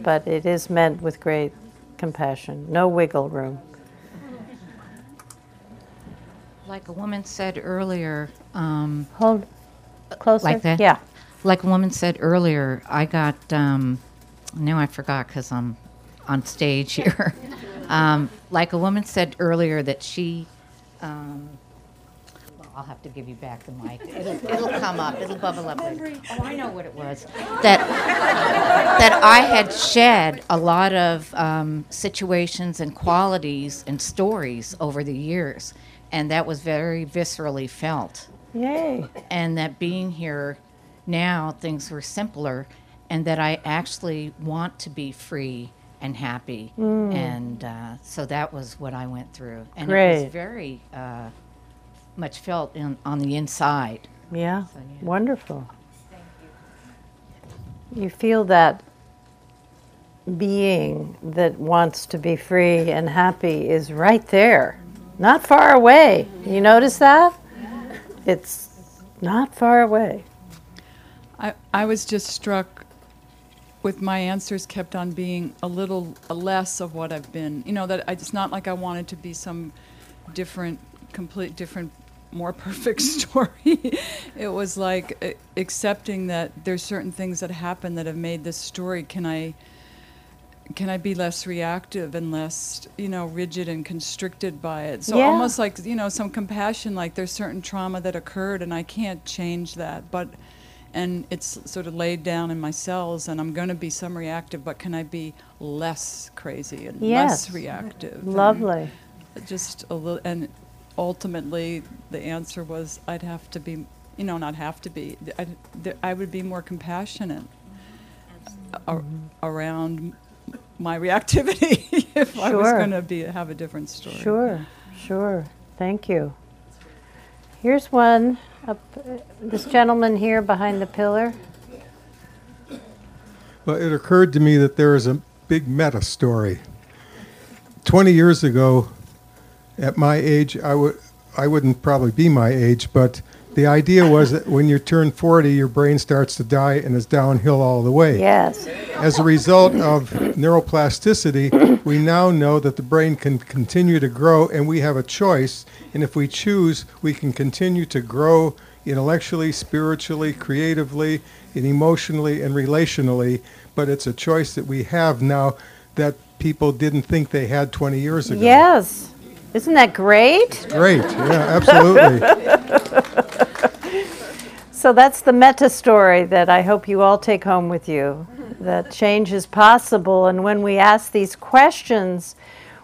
but it is meant with great compassion. No wiggle room. Like a woman said earlier, um, Hold closer. like that. Yeah. Like a woman said earlier, I got. Um, now I forgot because I'm on stage here. um, like a woman said earlier that she. Well, I'll have to give you back the mic. It'll, it'll come up. It'll bubble up. later. Oh, I know what it was. That that I had shed a lot of um, situations and qualities and stories over the years, and that was very viscerally felt Yay. and that being here now things were simpler and that I actually want to be free and happy. Mm. And uh, so that was what I went through. And it Great. was very uh, much felt in, on the inside. Yeah, So, yeah. wonderful. You feel that being that wants to be free and happy is right there, not far away. You notice that? It's not far away. I, I was just struck with my answers kept on being a little less of what I've been. You know, that I, it's not like I wanted to be some different, complete different, more perfect story. it was like uh, accepting that there's certain things that happen that have made this story. Can I can I be less reactive and less, you know, rigid and constricted by it? So Yeah. almost like, you know, some compassion, like there's certain trauma that occurred and I can't change that, but and it's sort of laid down in my cells and I'm going to be some reactive, but can I be less crazy and Yes. less reactive? and Lovely. Just a little, and ultimately the answer was I'd have to be, you know, not have to be, I'd, I would be more compassionate ar- around my reactivity if I was going to be have a different story. Sure, sure. Thank you. Here's one. Up, uh, this gentleman here behind the pillar. Well, it occurred to me that there is a big meta story. 20 years ago, at my age, I would I wouldn't probably be my age, but the idea was that when you turn 40, your brain starts to die and is downhill all the way. Yes. As a result of neuroplasticity, we now know that the brain can continue to grow and we have a choice. And if we choose, we can continue to grow intellectually, spiritually, creatively, and emotionally and relationally. But it's a choice that we have now that people didn't think they had 20 years ago. Yes. Isn't that great? Great. Yeah, absolutely. So that's the meta story that I hope you all take home with you that change is possible. And when we ask these questions,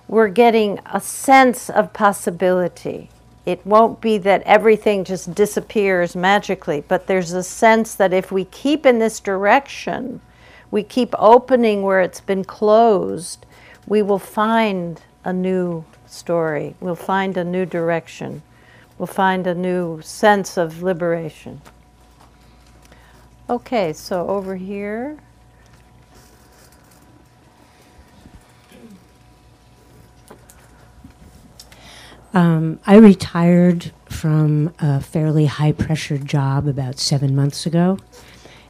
we're getting a sense of possibility. It won't be that everything just disappears magically, but there's a sense that if we keep in this direction, we keep opening where it's been closed, we will find a new story. We'll find a new direction. We'll find a new sense of liberation. Okay, so over here. Um, I retired from a fairly high pressure job about seven months ago.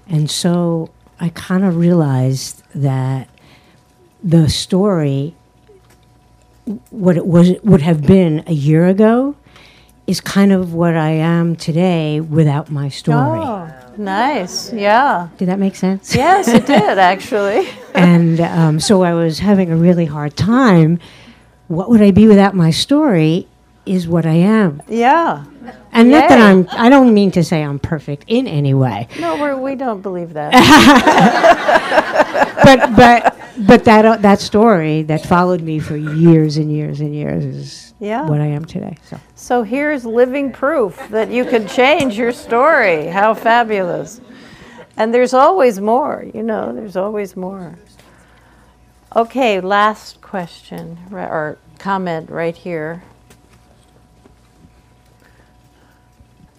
And so I kind of realized that the story, what it was, would have been a year ago, is kind of what I am today without my story. Oh, nice. Yeah. Did that make sense? Yes, it did, actually. and um, so I was having a really hard time. What would I be without my story? Is what I am. Yeah. And not that I'm, I don't mean to say I'm perfect in any way. No, we're, we don't believe that. but, but, but that, uh, that story that followed me for years and years and years is Yeah. what I am today. So. So here's living proof that you can change your story. How fabulous. And there's always more, you know, there's always more. Okay, last question or comment right here.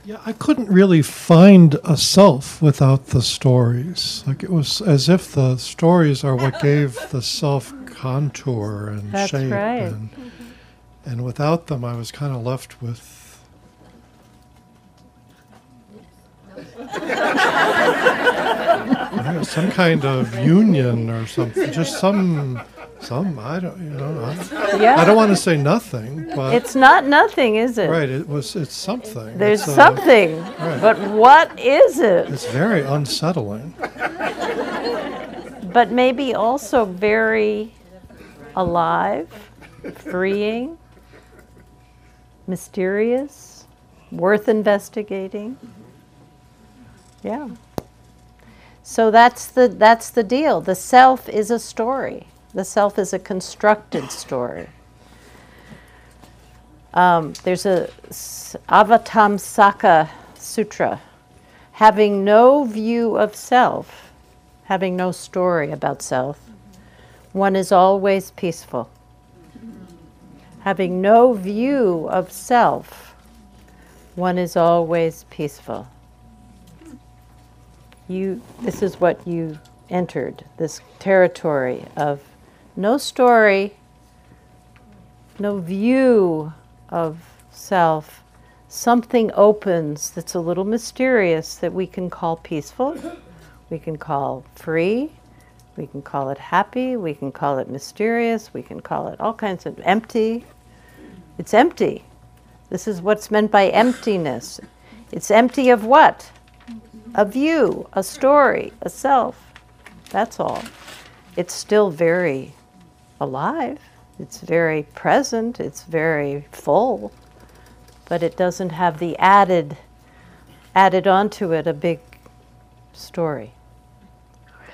Yeah, I couldn't really find a self without the stories. Like it was as if the stories are what gave the self contour and That's shape. right. And, and without them, I was kind of left with. Know, some kind of union or something, just some, some I don't, you know, I, Yeah. I don't want to say nothing, but It's not nothing, is it? right, it was, it's something. There's It's, uh, something. right. But what is it? It's very unsettling. But maybe also very alive, freeing, mysterious, worth investigating. Yeah. So that's the that's the deal. The self is a story. The self is a constructed story. Um, there's a Avatamsaka Sutra. Having no view of self, having no story about self. One is always peaceful. Having no view of self, one is always peaceful. You, this is what you entered this territory of no story, no view of self. Something opens that's a little mysterious that we can call peaceful, we can call free, we can call it happy, we can call it mysterious, we can call it all kinds of empty. It's empty. This is what's meant by emptiness. It's empty of what? A view, a story, a self. That's all. It's still very alive. It's very present. It's very full. But it doesn't have the added, added onto it a big story.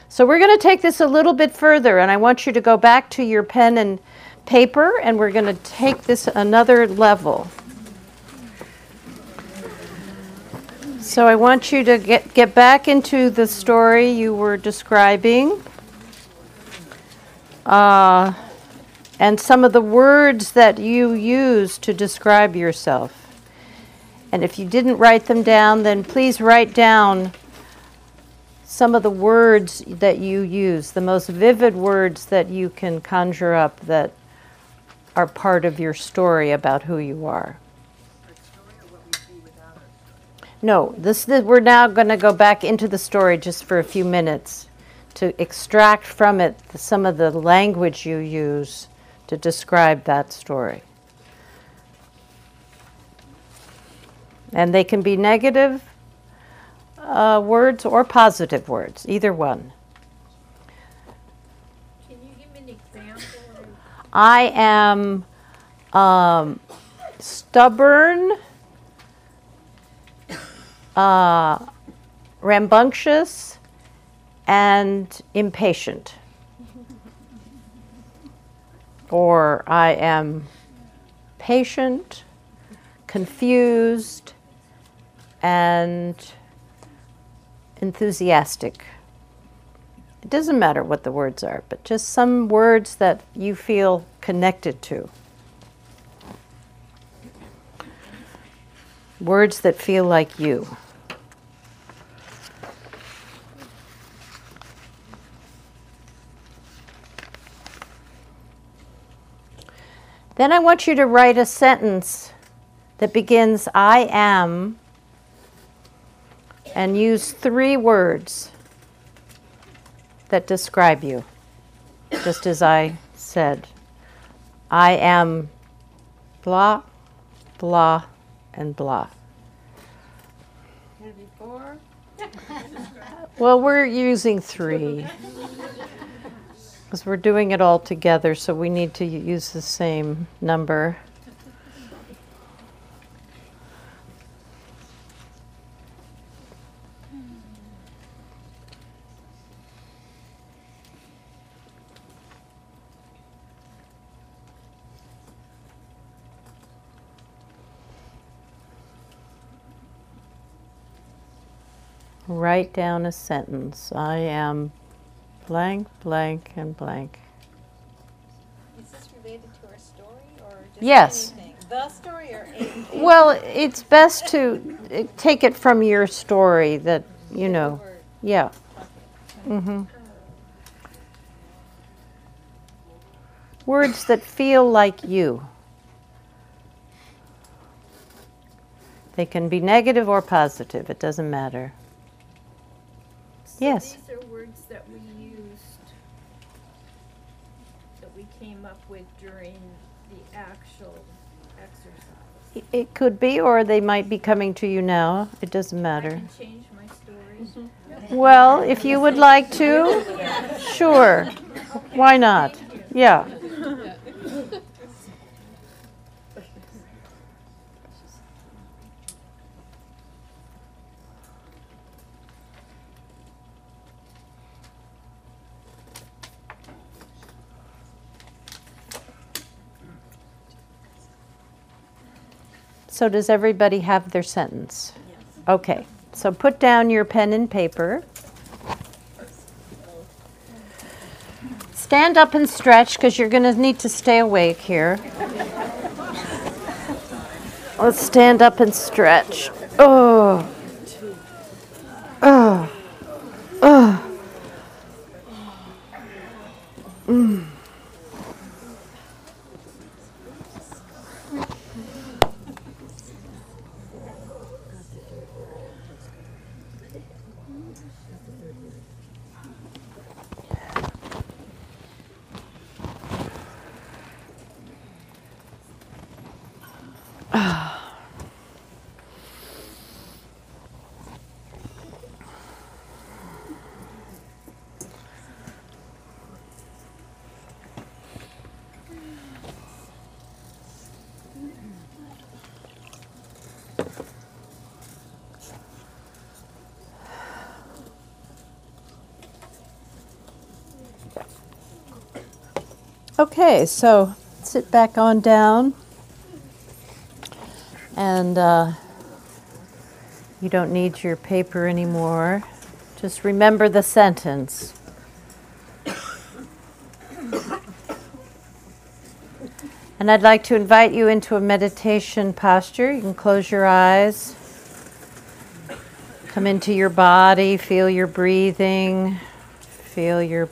So we're going to take this a little bit further, and I want you to go back to your pen and paper, and we're going to take this another level. So I want you to get, get back into the story you were describing. Uh, and some of the words that you use to describe yourself. And if you didn't write them down, then please write down some of the words that you use, the most vivid words that you can conjure up that are part of your story about who you are. No, this, this we're now going to go back into the story just for a few minutes to extract from it some of the language you use to describe that story. And they can be negative uh, words or positive words, either one. Can you give me an example? I am um, stubborn uh, rambunctious, and impatient. or I am patient, confused, and enthusiastic. It doesn't matter what the words are, but just some words that you feel connected to. Words that feel like you. Then I want you to write a sentence that begins I am and use three words that describe you, just as I said. I am blah, blah, and blah. Well, we're using three because we're doing it all together, so we need to use the same number. Write down a sentence. I am blank, blank, and blank. Is this related to our story or just Yes. anything? The story or anything? Well, it's best to uh, take it from your story that, you know. Yeah. hmm Words that feel like you. They can be negative or positive, it doesn't matter. So Yes. These are words that we used, that we came up with during the actual exercise. I- It could be, or they might be coming to you now. It doesn't I matter. can change my story. Mm-hmm. Well, if you would like to, sure. Why not? Yeah. So does everybody have their sentence? Okay, so put down your pen and paper. stand up and stretch because you're going to need to stay awake here. Let's stand up and stretch. Oh. Oh. Oh. Mm. Okay, so sit back on down. And uh, you don't need your paper anymore. Just remember the sentence. And I'd like to invite you into a meditation posture. You can close your eyes. Come into your body, feel your breathing, feel your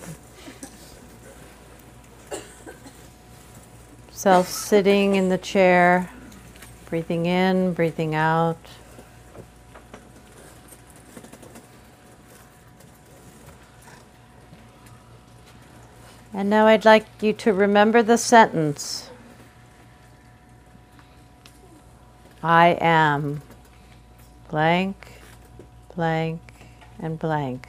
self sitting in the chair, breathing in, breathing out. And now I'd like you to remember the sentence I am blank, blank, and blank.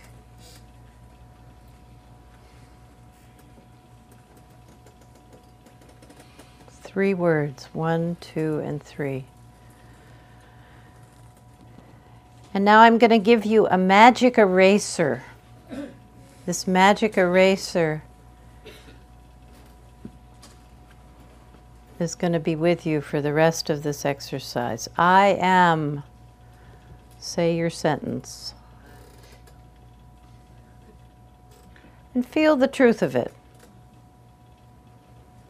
Three words one, two, and three. And now I'm going to give you a magic eraser. This magic eraser is going to be with you for the rest of this exercise. I am, say your sentence. And feel the truth of it.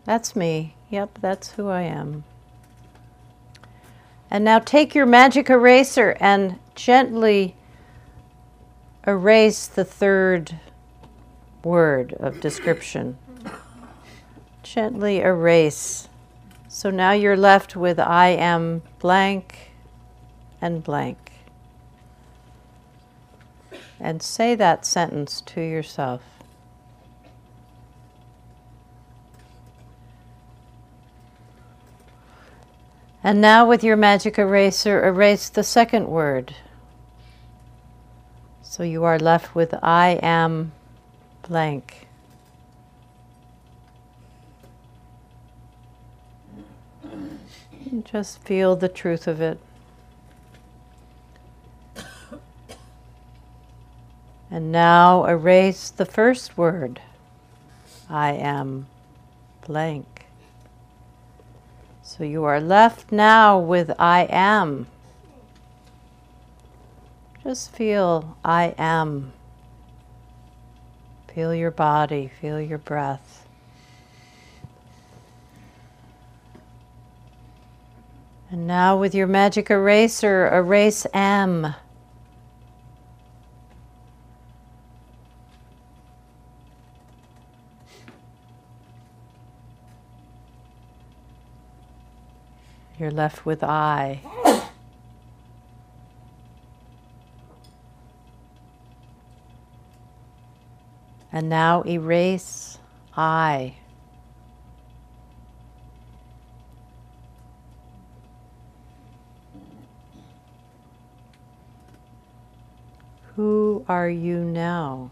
That's me. Yep, that's who I am. And now take your magic eraser and gently erase the third word of description. Gently erase. So now you're left with I am blank and blank. And say that sentence to yourself. And now, with your magic eraser, erase the second word. So you are left with I am blank. And just feel the truth of it. And now erase the first word. I am blank. So you are left now with I am. Just feel I am. Feel your body, feel your breath. And now, with your magic eraser, erase am. You're left with I. And now erase I. Who are you now?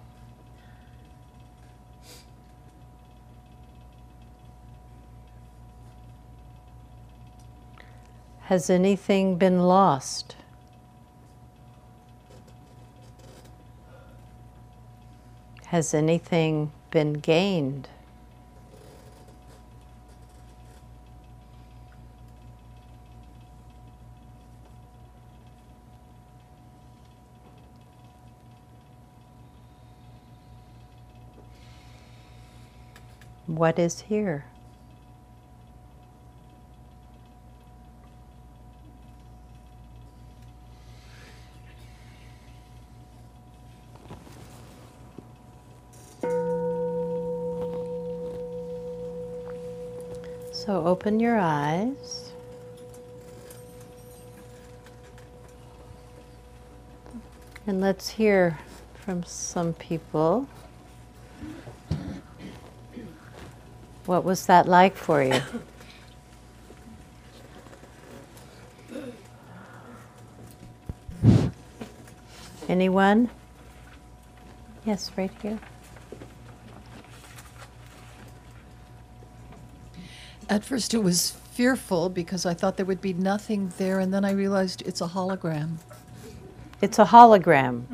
Has anything been lost? Has anything been gained? What is here? So open your eyes. And let's hear from some people. What was that like for you? Anyone? Yes, right here. At first, it was fearful because I thought there would be nothing there, and then I realized it's a hologram. It's a hologram.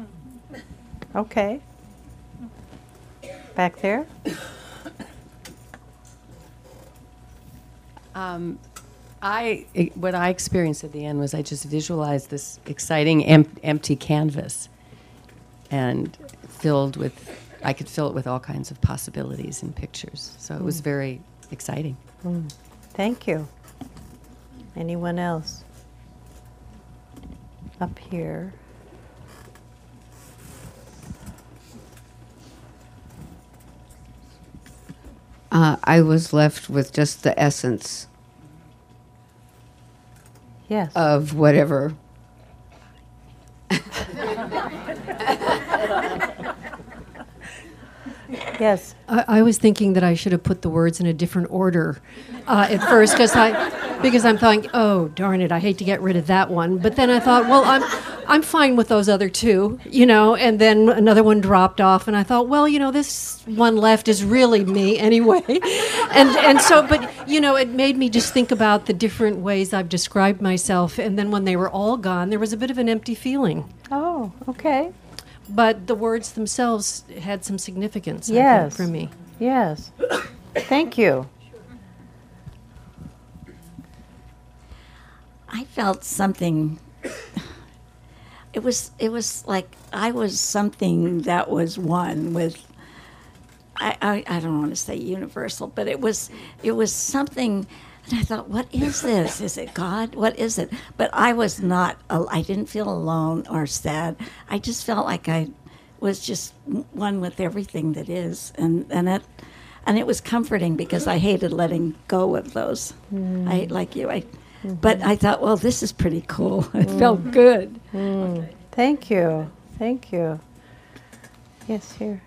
Okay. Back there? Um, I it- what I experienced at the end was I just visualized this exciting em- empty canvas, and filled with I could fill it with all kinds of possibilities and pictures. So it was Mm. very exciting. Mm. Thank you. Anyone else? Up here. Uh, I was left with just the essence Yes. of whatever. Yes. I, I was thinking that I should have put the words in a different order uh, at first because I because I'm thinking, oh darn it, I hate to get rid of that one. But then I thought, well, I'm I'm fine with those other two, you know. And then another one dropped off, and I thought, well, you know, this one left is really me anyway. And and so, but you know, it made me just think about the different ways I've described myself. And then when they were all gone, there was a bit of an empty feeling. Oh, okay. But the words themselves had some significance, I think, for me. Yes. Thank you. I felt something. It was it was like I was something that was one with. I, I, I don't want to say universal, but it was it was something. And I thought, what is this? Is it God? What is it? But I was not. I didn't feel alone or sad. I just felt like I was just one with everything that is, and and it and it was comforting because I hated letting go of those. Mm. I like you. I, but I thought, well, this is pretty cool. It felt good. Mm. Thank you. Thank you. Yes, here.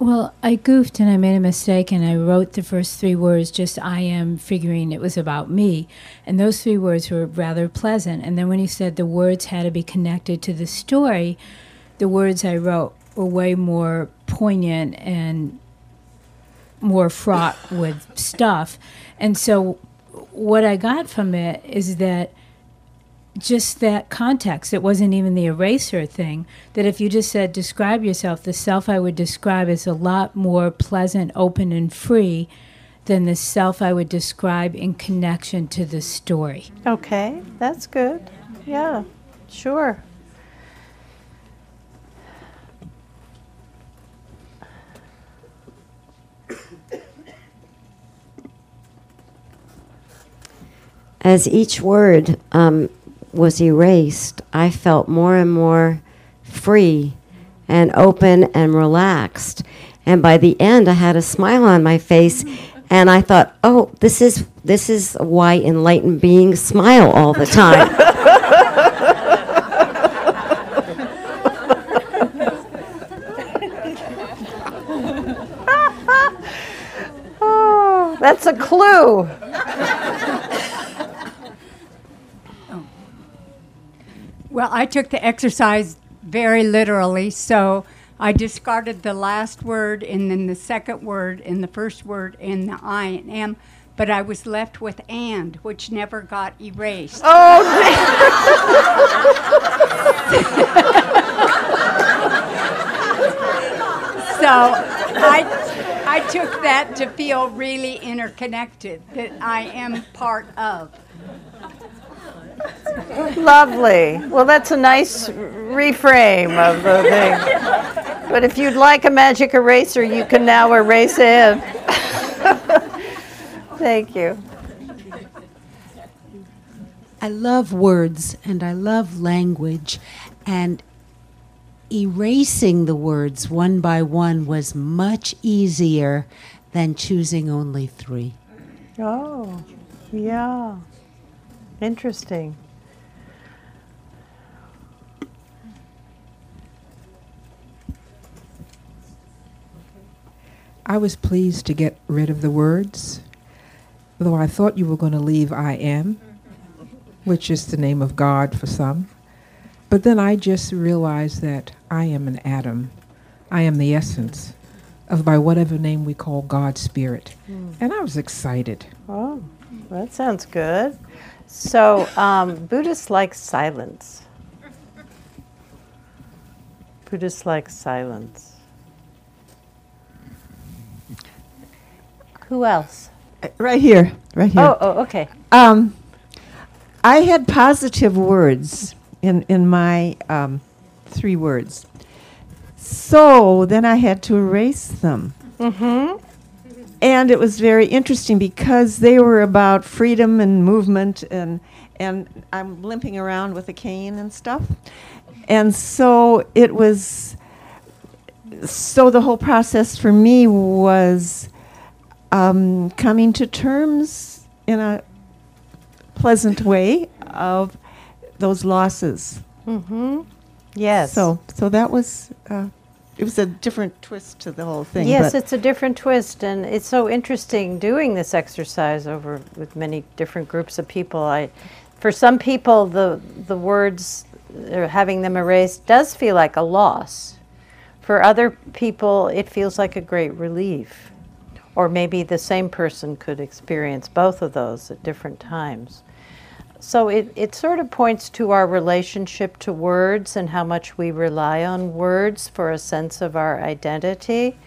Well, I goofed and I made a mistake and I wrote the first three words just I am, figuring it was about me. And those three words were rather pleasant. And then when he said the words had to be connected to the story, the words I wrote were way more poignant and more fraught with stuff. And so what I got from it is that just that context. It wasn't even the eraser thing. That if you just said, describe yourself, the self I would describe is a lot more pleasant, open, and free than the self I would describe in connection to the story. Okay, that's good. Yeah, sure. As each word um, was erased, I felt more and more free and open and relaxed. And by the end, I had a smile on my face, and I thought, "Oh, this is this is why enlightened beings smile all the time." oh, that's a clue. Well, I took the exercise very literally, so I discarded the last word and then the second word and the first word and the I and am, but I was left with and, which never got erased. Oh, so I, I took that to feel really interconnected, that I am part of. Lovely. Well, that's a nice reframe of the thing. But if you'd like a magic eraser, you can now erase it. Thank you. I love words and I love language, and erasing the words one by one was much easier than choosing only three. Oh, yeah. Interesting. I was pleased to get rid of the words, though I thought you were going to leave I am, which is the name of God for some. But then I just realized that I am an atom. I am the essence of by whatever name we call God's Spirit. Mm. And I was excited. Oh, that sounds good. So, um, Buddhists like silence. Buddhists like silence. Who else? Right here, right here. Oh, oh, okay. Um, I had positive words in in my um, three words. So then I had to erase them. Mm-hmm. And it was very interesting because they were about freedom and movement and and I'm limping around with a cane and stuff. And so it was so the whole process for me was um, coming to terms in a pleasant way of those losses. Mm-hmm. Yes. So so that was uh, it was a different twist to the whole thing. Yes, it's a different twist, and it's so interesting doing this exercise over with many different groups of people. I, for some people, the the words, or having them erased, does feel like a loss. For other people, it feels like a great relief, or maybe the same person could experience both of those at different times. So it, it sort of points to our relationship to words and how much we rely on words for a sense of our identity.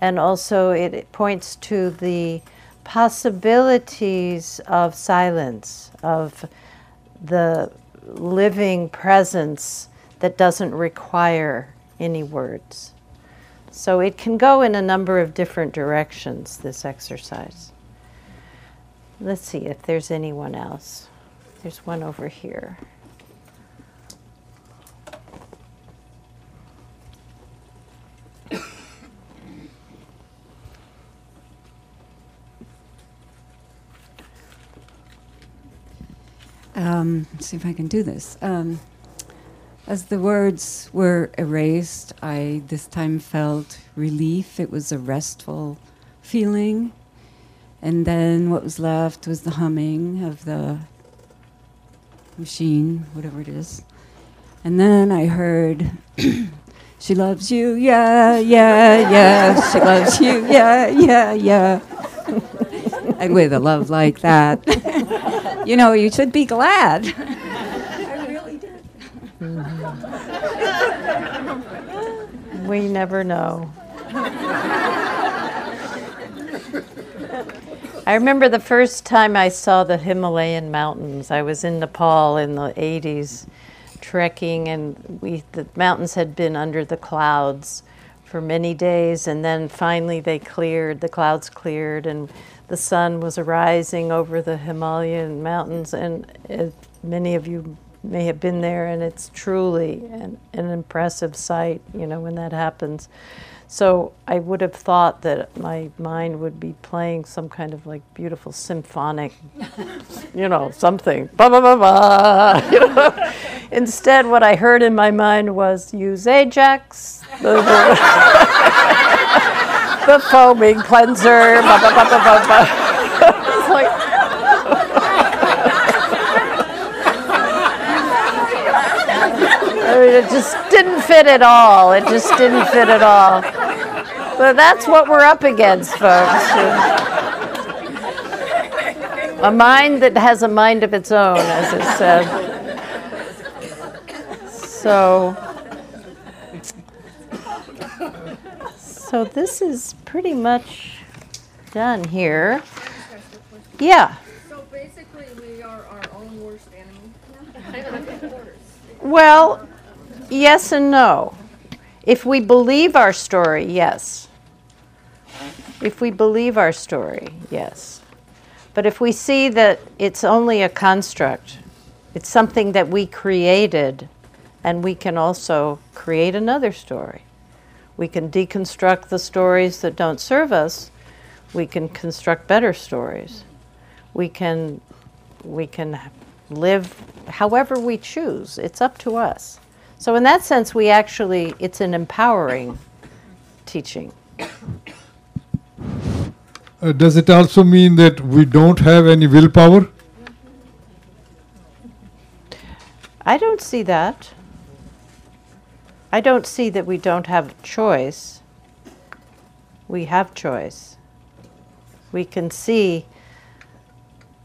And also it, it points to the possibilities of silence, of the living presence that doesn't require any words. So it can go in a number of different directions, this exercise. Let's see if there's anyone else. There's one over here. Um, see if I can do this. Um, as the words were erased, I this time felt relief. It was a restful feeling. And then what was left was the humming of the machine, whatever it is. And then I heard, She loves you, yeah, yeah, yeah. She loves you, yeah, yeah, yeah. and with a love like that, you know, you should be glad. I really did. We never know. I remember the first time I saw the Himalayan mountains. I was in Nepal in the 80s trekking and we the mountains had been under the clouds for many days and then finally they cleared, the clouds cleared and the sun was arising over the Himalayan mountains and it, many of you may have been there and it's truly an, an impressive sight, you know, when that happens. So I would have thought that my mind would be playing some kind of like beautiful symphonic, you know, something. Instead, what I heard in my mind was use Ajax, the, the, the foaming cleanser. It's like. I mean, it just didn't fit at all. It just didn't fit at all. But that's what we're up against, folks. A mind that has a mind of its own, as it said. So, so this is pretty much done here. Yeah. So basically, we are our own worst enemy. Well, yes and no. If we believe our story, yes. If we believe our story, yes. But if we see that it's only a construct, it's something that we created, and we can also create another story. We can deconstruct the stories that don't serve us. We can construct better stories. We can we can live however we choose. It's up to us. So in that sense we actually it's an empowering teaching. Uh, does it also mean that we don't have any willpower? I don't see that. I don't see that we don't have choice. We have choice. We can see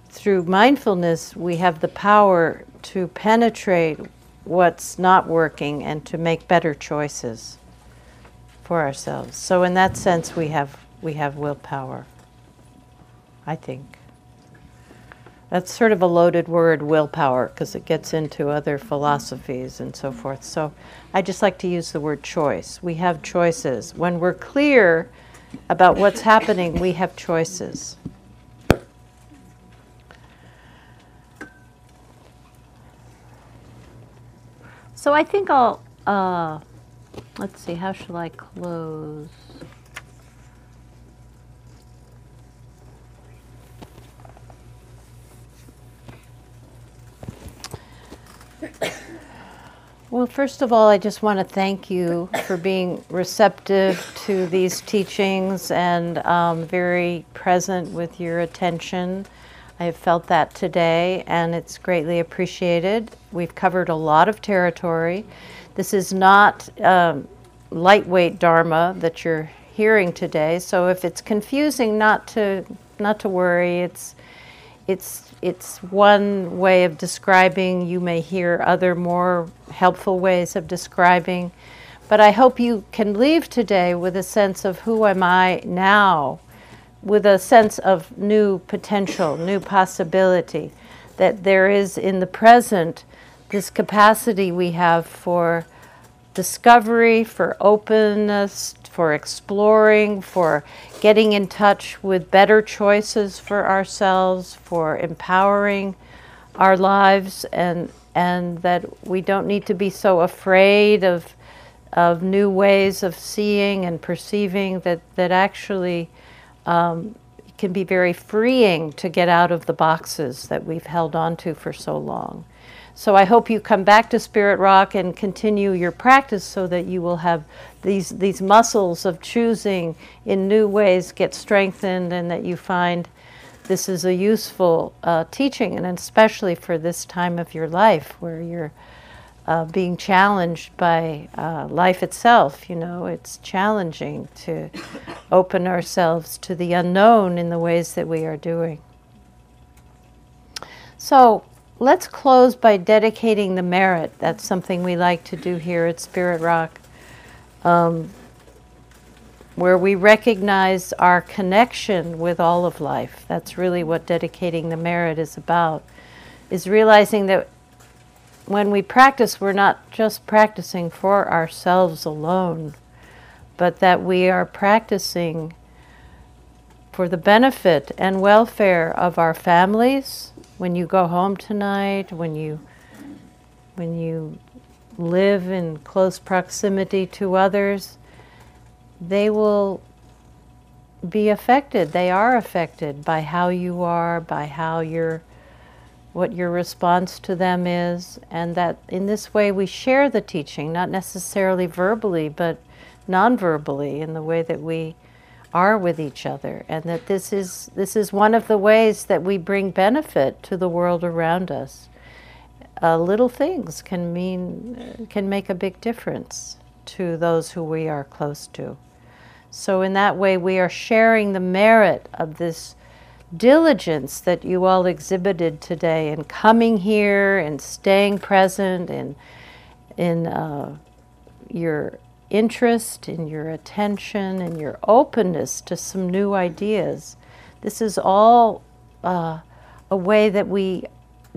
through mindfulness, we have the power to penetrate what's not working and to make better choices for ourselves. So in that sense we have we have willpower. I think. That's sort of a loaded word, willpower, because it gets into other philosophies and so forth. So I just like to use the word choice. We have choices. When we're clear about what's happening, we have choices. So I think I'll, uh, let's see, how shall I close? Well, first of all, I just want to thank you for being receptive to these teachings and um, very present with your attention. I have felt that today, and it's greatly appreciated. We've covered a lot of territory. This is not um, lightweight Dharma that you're hearing today, so if it's confusing, not to not to worry. It's it's it's one way of describing. You may hear other more helpful ways of describing. But I hope you can leave today with a sense of who am I now, with a sense of new potential, new possibility, that there is in the present this capacity we have for discovery, for openness, for exploring, for getting in touch with better choices for ourselves, for empowering our lives, and and that we don't need to be so afraid of of new ways of seeing and perceiving. That that actually um, can be very freeing to get out of the boxes that we've held on to for so long. So I hope you come back to Spirit Rock and continue your practice so that you will have these these muscles of choosing in new ways get strengthened and that you find this is a useful uh, teaching and especially for this time of your life where you're uh, being challenged by uh, life itself. You know, it's challenging to open ourselves to the unknown in the ways that we are doing. So let's close by dedicating the merit. That's something we like to do here at Spirit Rock, um, where we recognize our connection with all of life. That's really what dedicating the merit is about, is realizing that when we practice, we're not just practicing for ourselves alone, but that we are practicing for the benefit and welfare of our families, when you go home tonight, when you when you live in close proximity to others, they will be affected. They are affected by how you are, by how your what your response to them is, and that in this way we share the teaching, not necessarily verbally, but non-verbally in the way that we are with each other and that this is this is one of the ways that we bring benefit to the world around us. Uh, little things can mean can make a big difference to those who we are close to. So in that way we are sharing the merit of this diligence that you all exhibited today in coming here and staying present and in uh, your interest, in your attention, and your openness to some new ideas. This is all uh, a way that we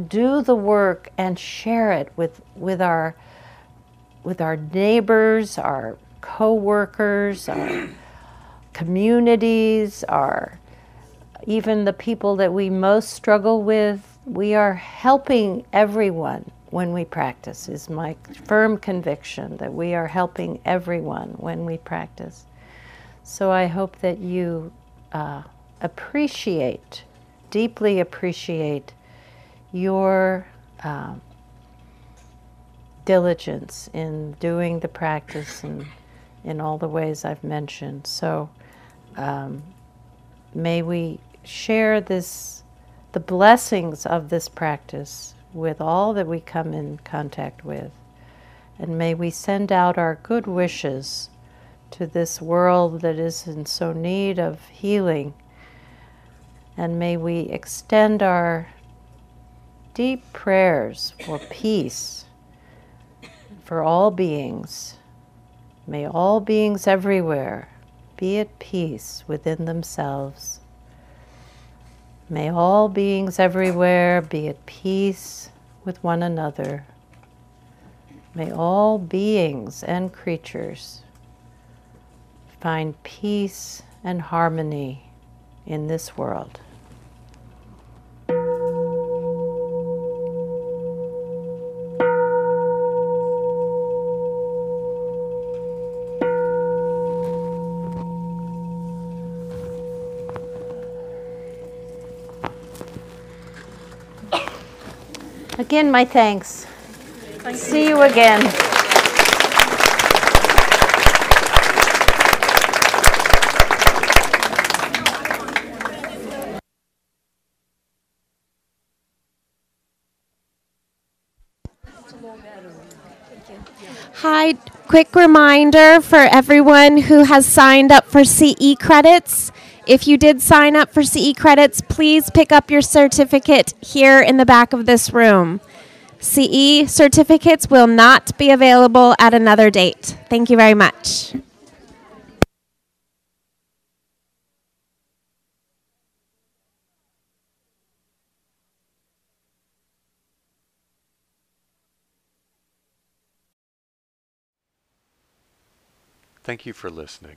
do the work and share it with, with, our, with our neighbors, our co-workers, our communities, our even the people that we most struggle with, we are helping everyone when we practice, is my firm conviction that we are helping everyone when we practice. So I hope that you uh, appreciate, deeply appreciate your um, diligence in doing the practice and in all the ways I've mentioned. So um, may we share this, the blessings of this practice with all that we come in contact with. And may we send out our good wishes to this world that is in so need of healing. And may we extend our deep prayers for peace for all beings. May all beings everywhere be at peace within themselves. May all beings everywhere be at peace with one another. May all beings and creatures find peace and harmony in this world. Again, my thanks. See you again. Hi, quick reminder for everyone who has signed up for CE credits. If you did sign up for CE credits, please pick up your certificate here in the back of this room. CE certificates will not be available at another date. Thank you very much. Thank you for listening.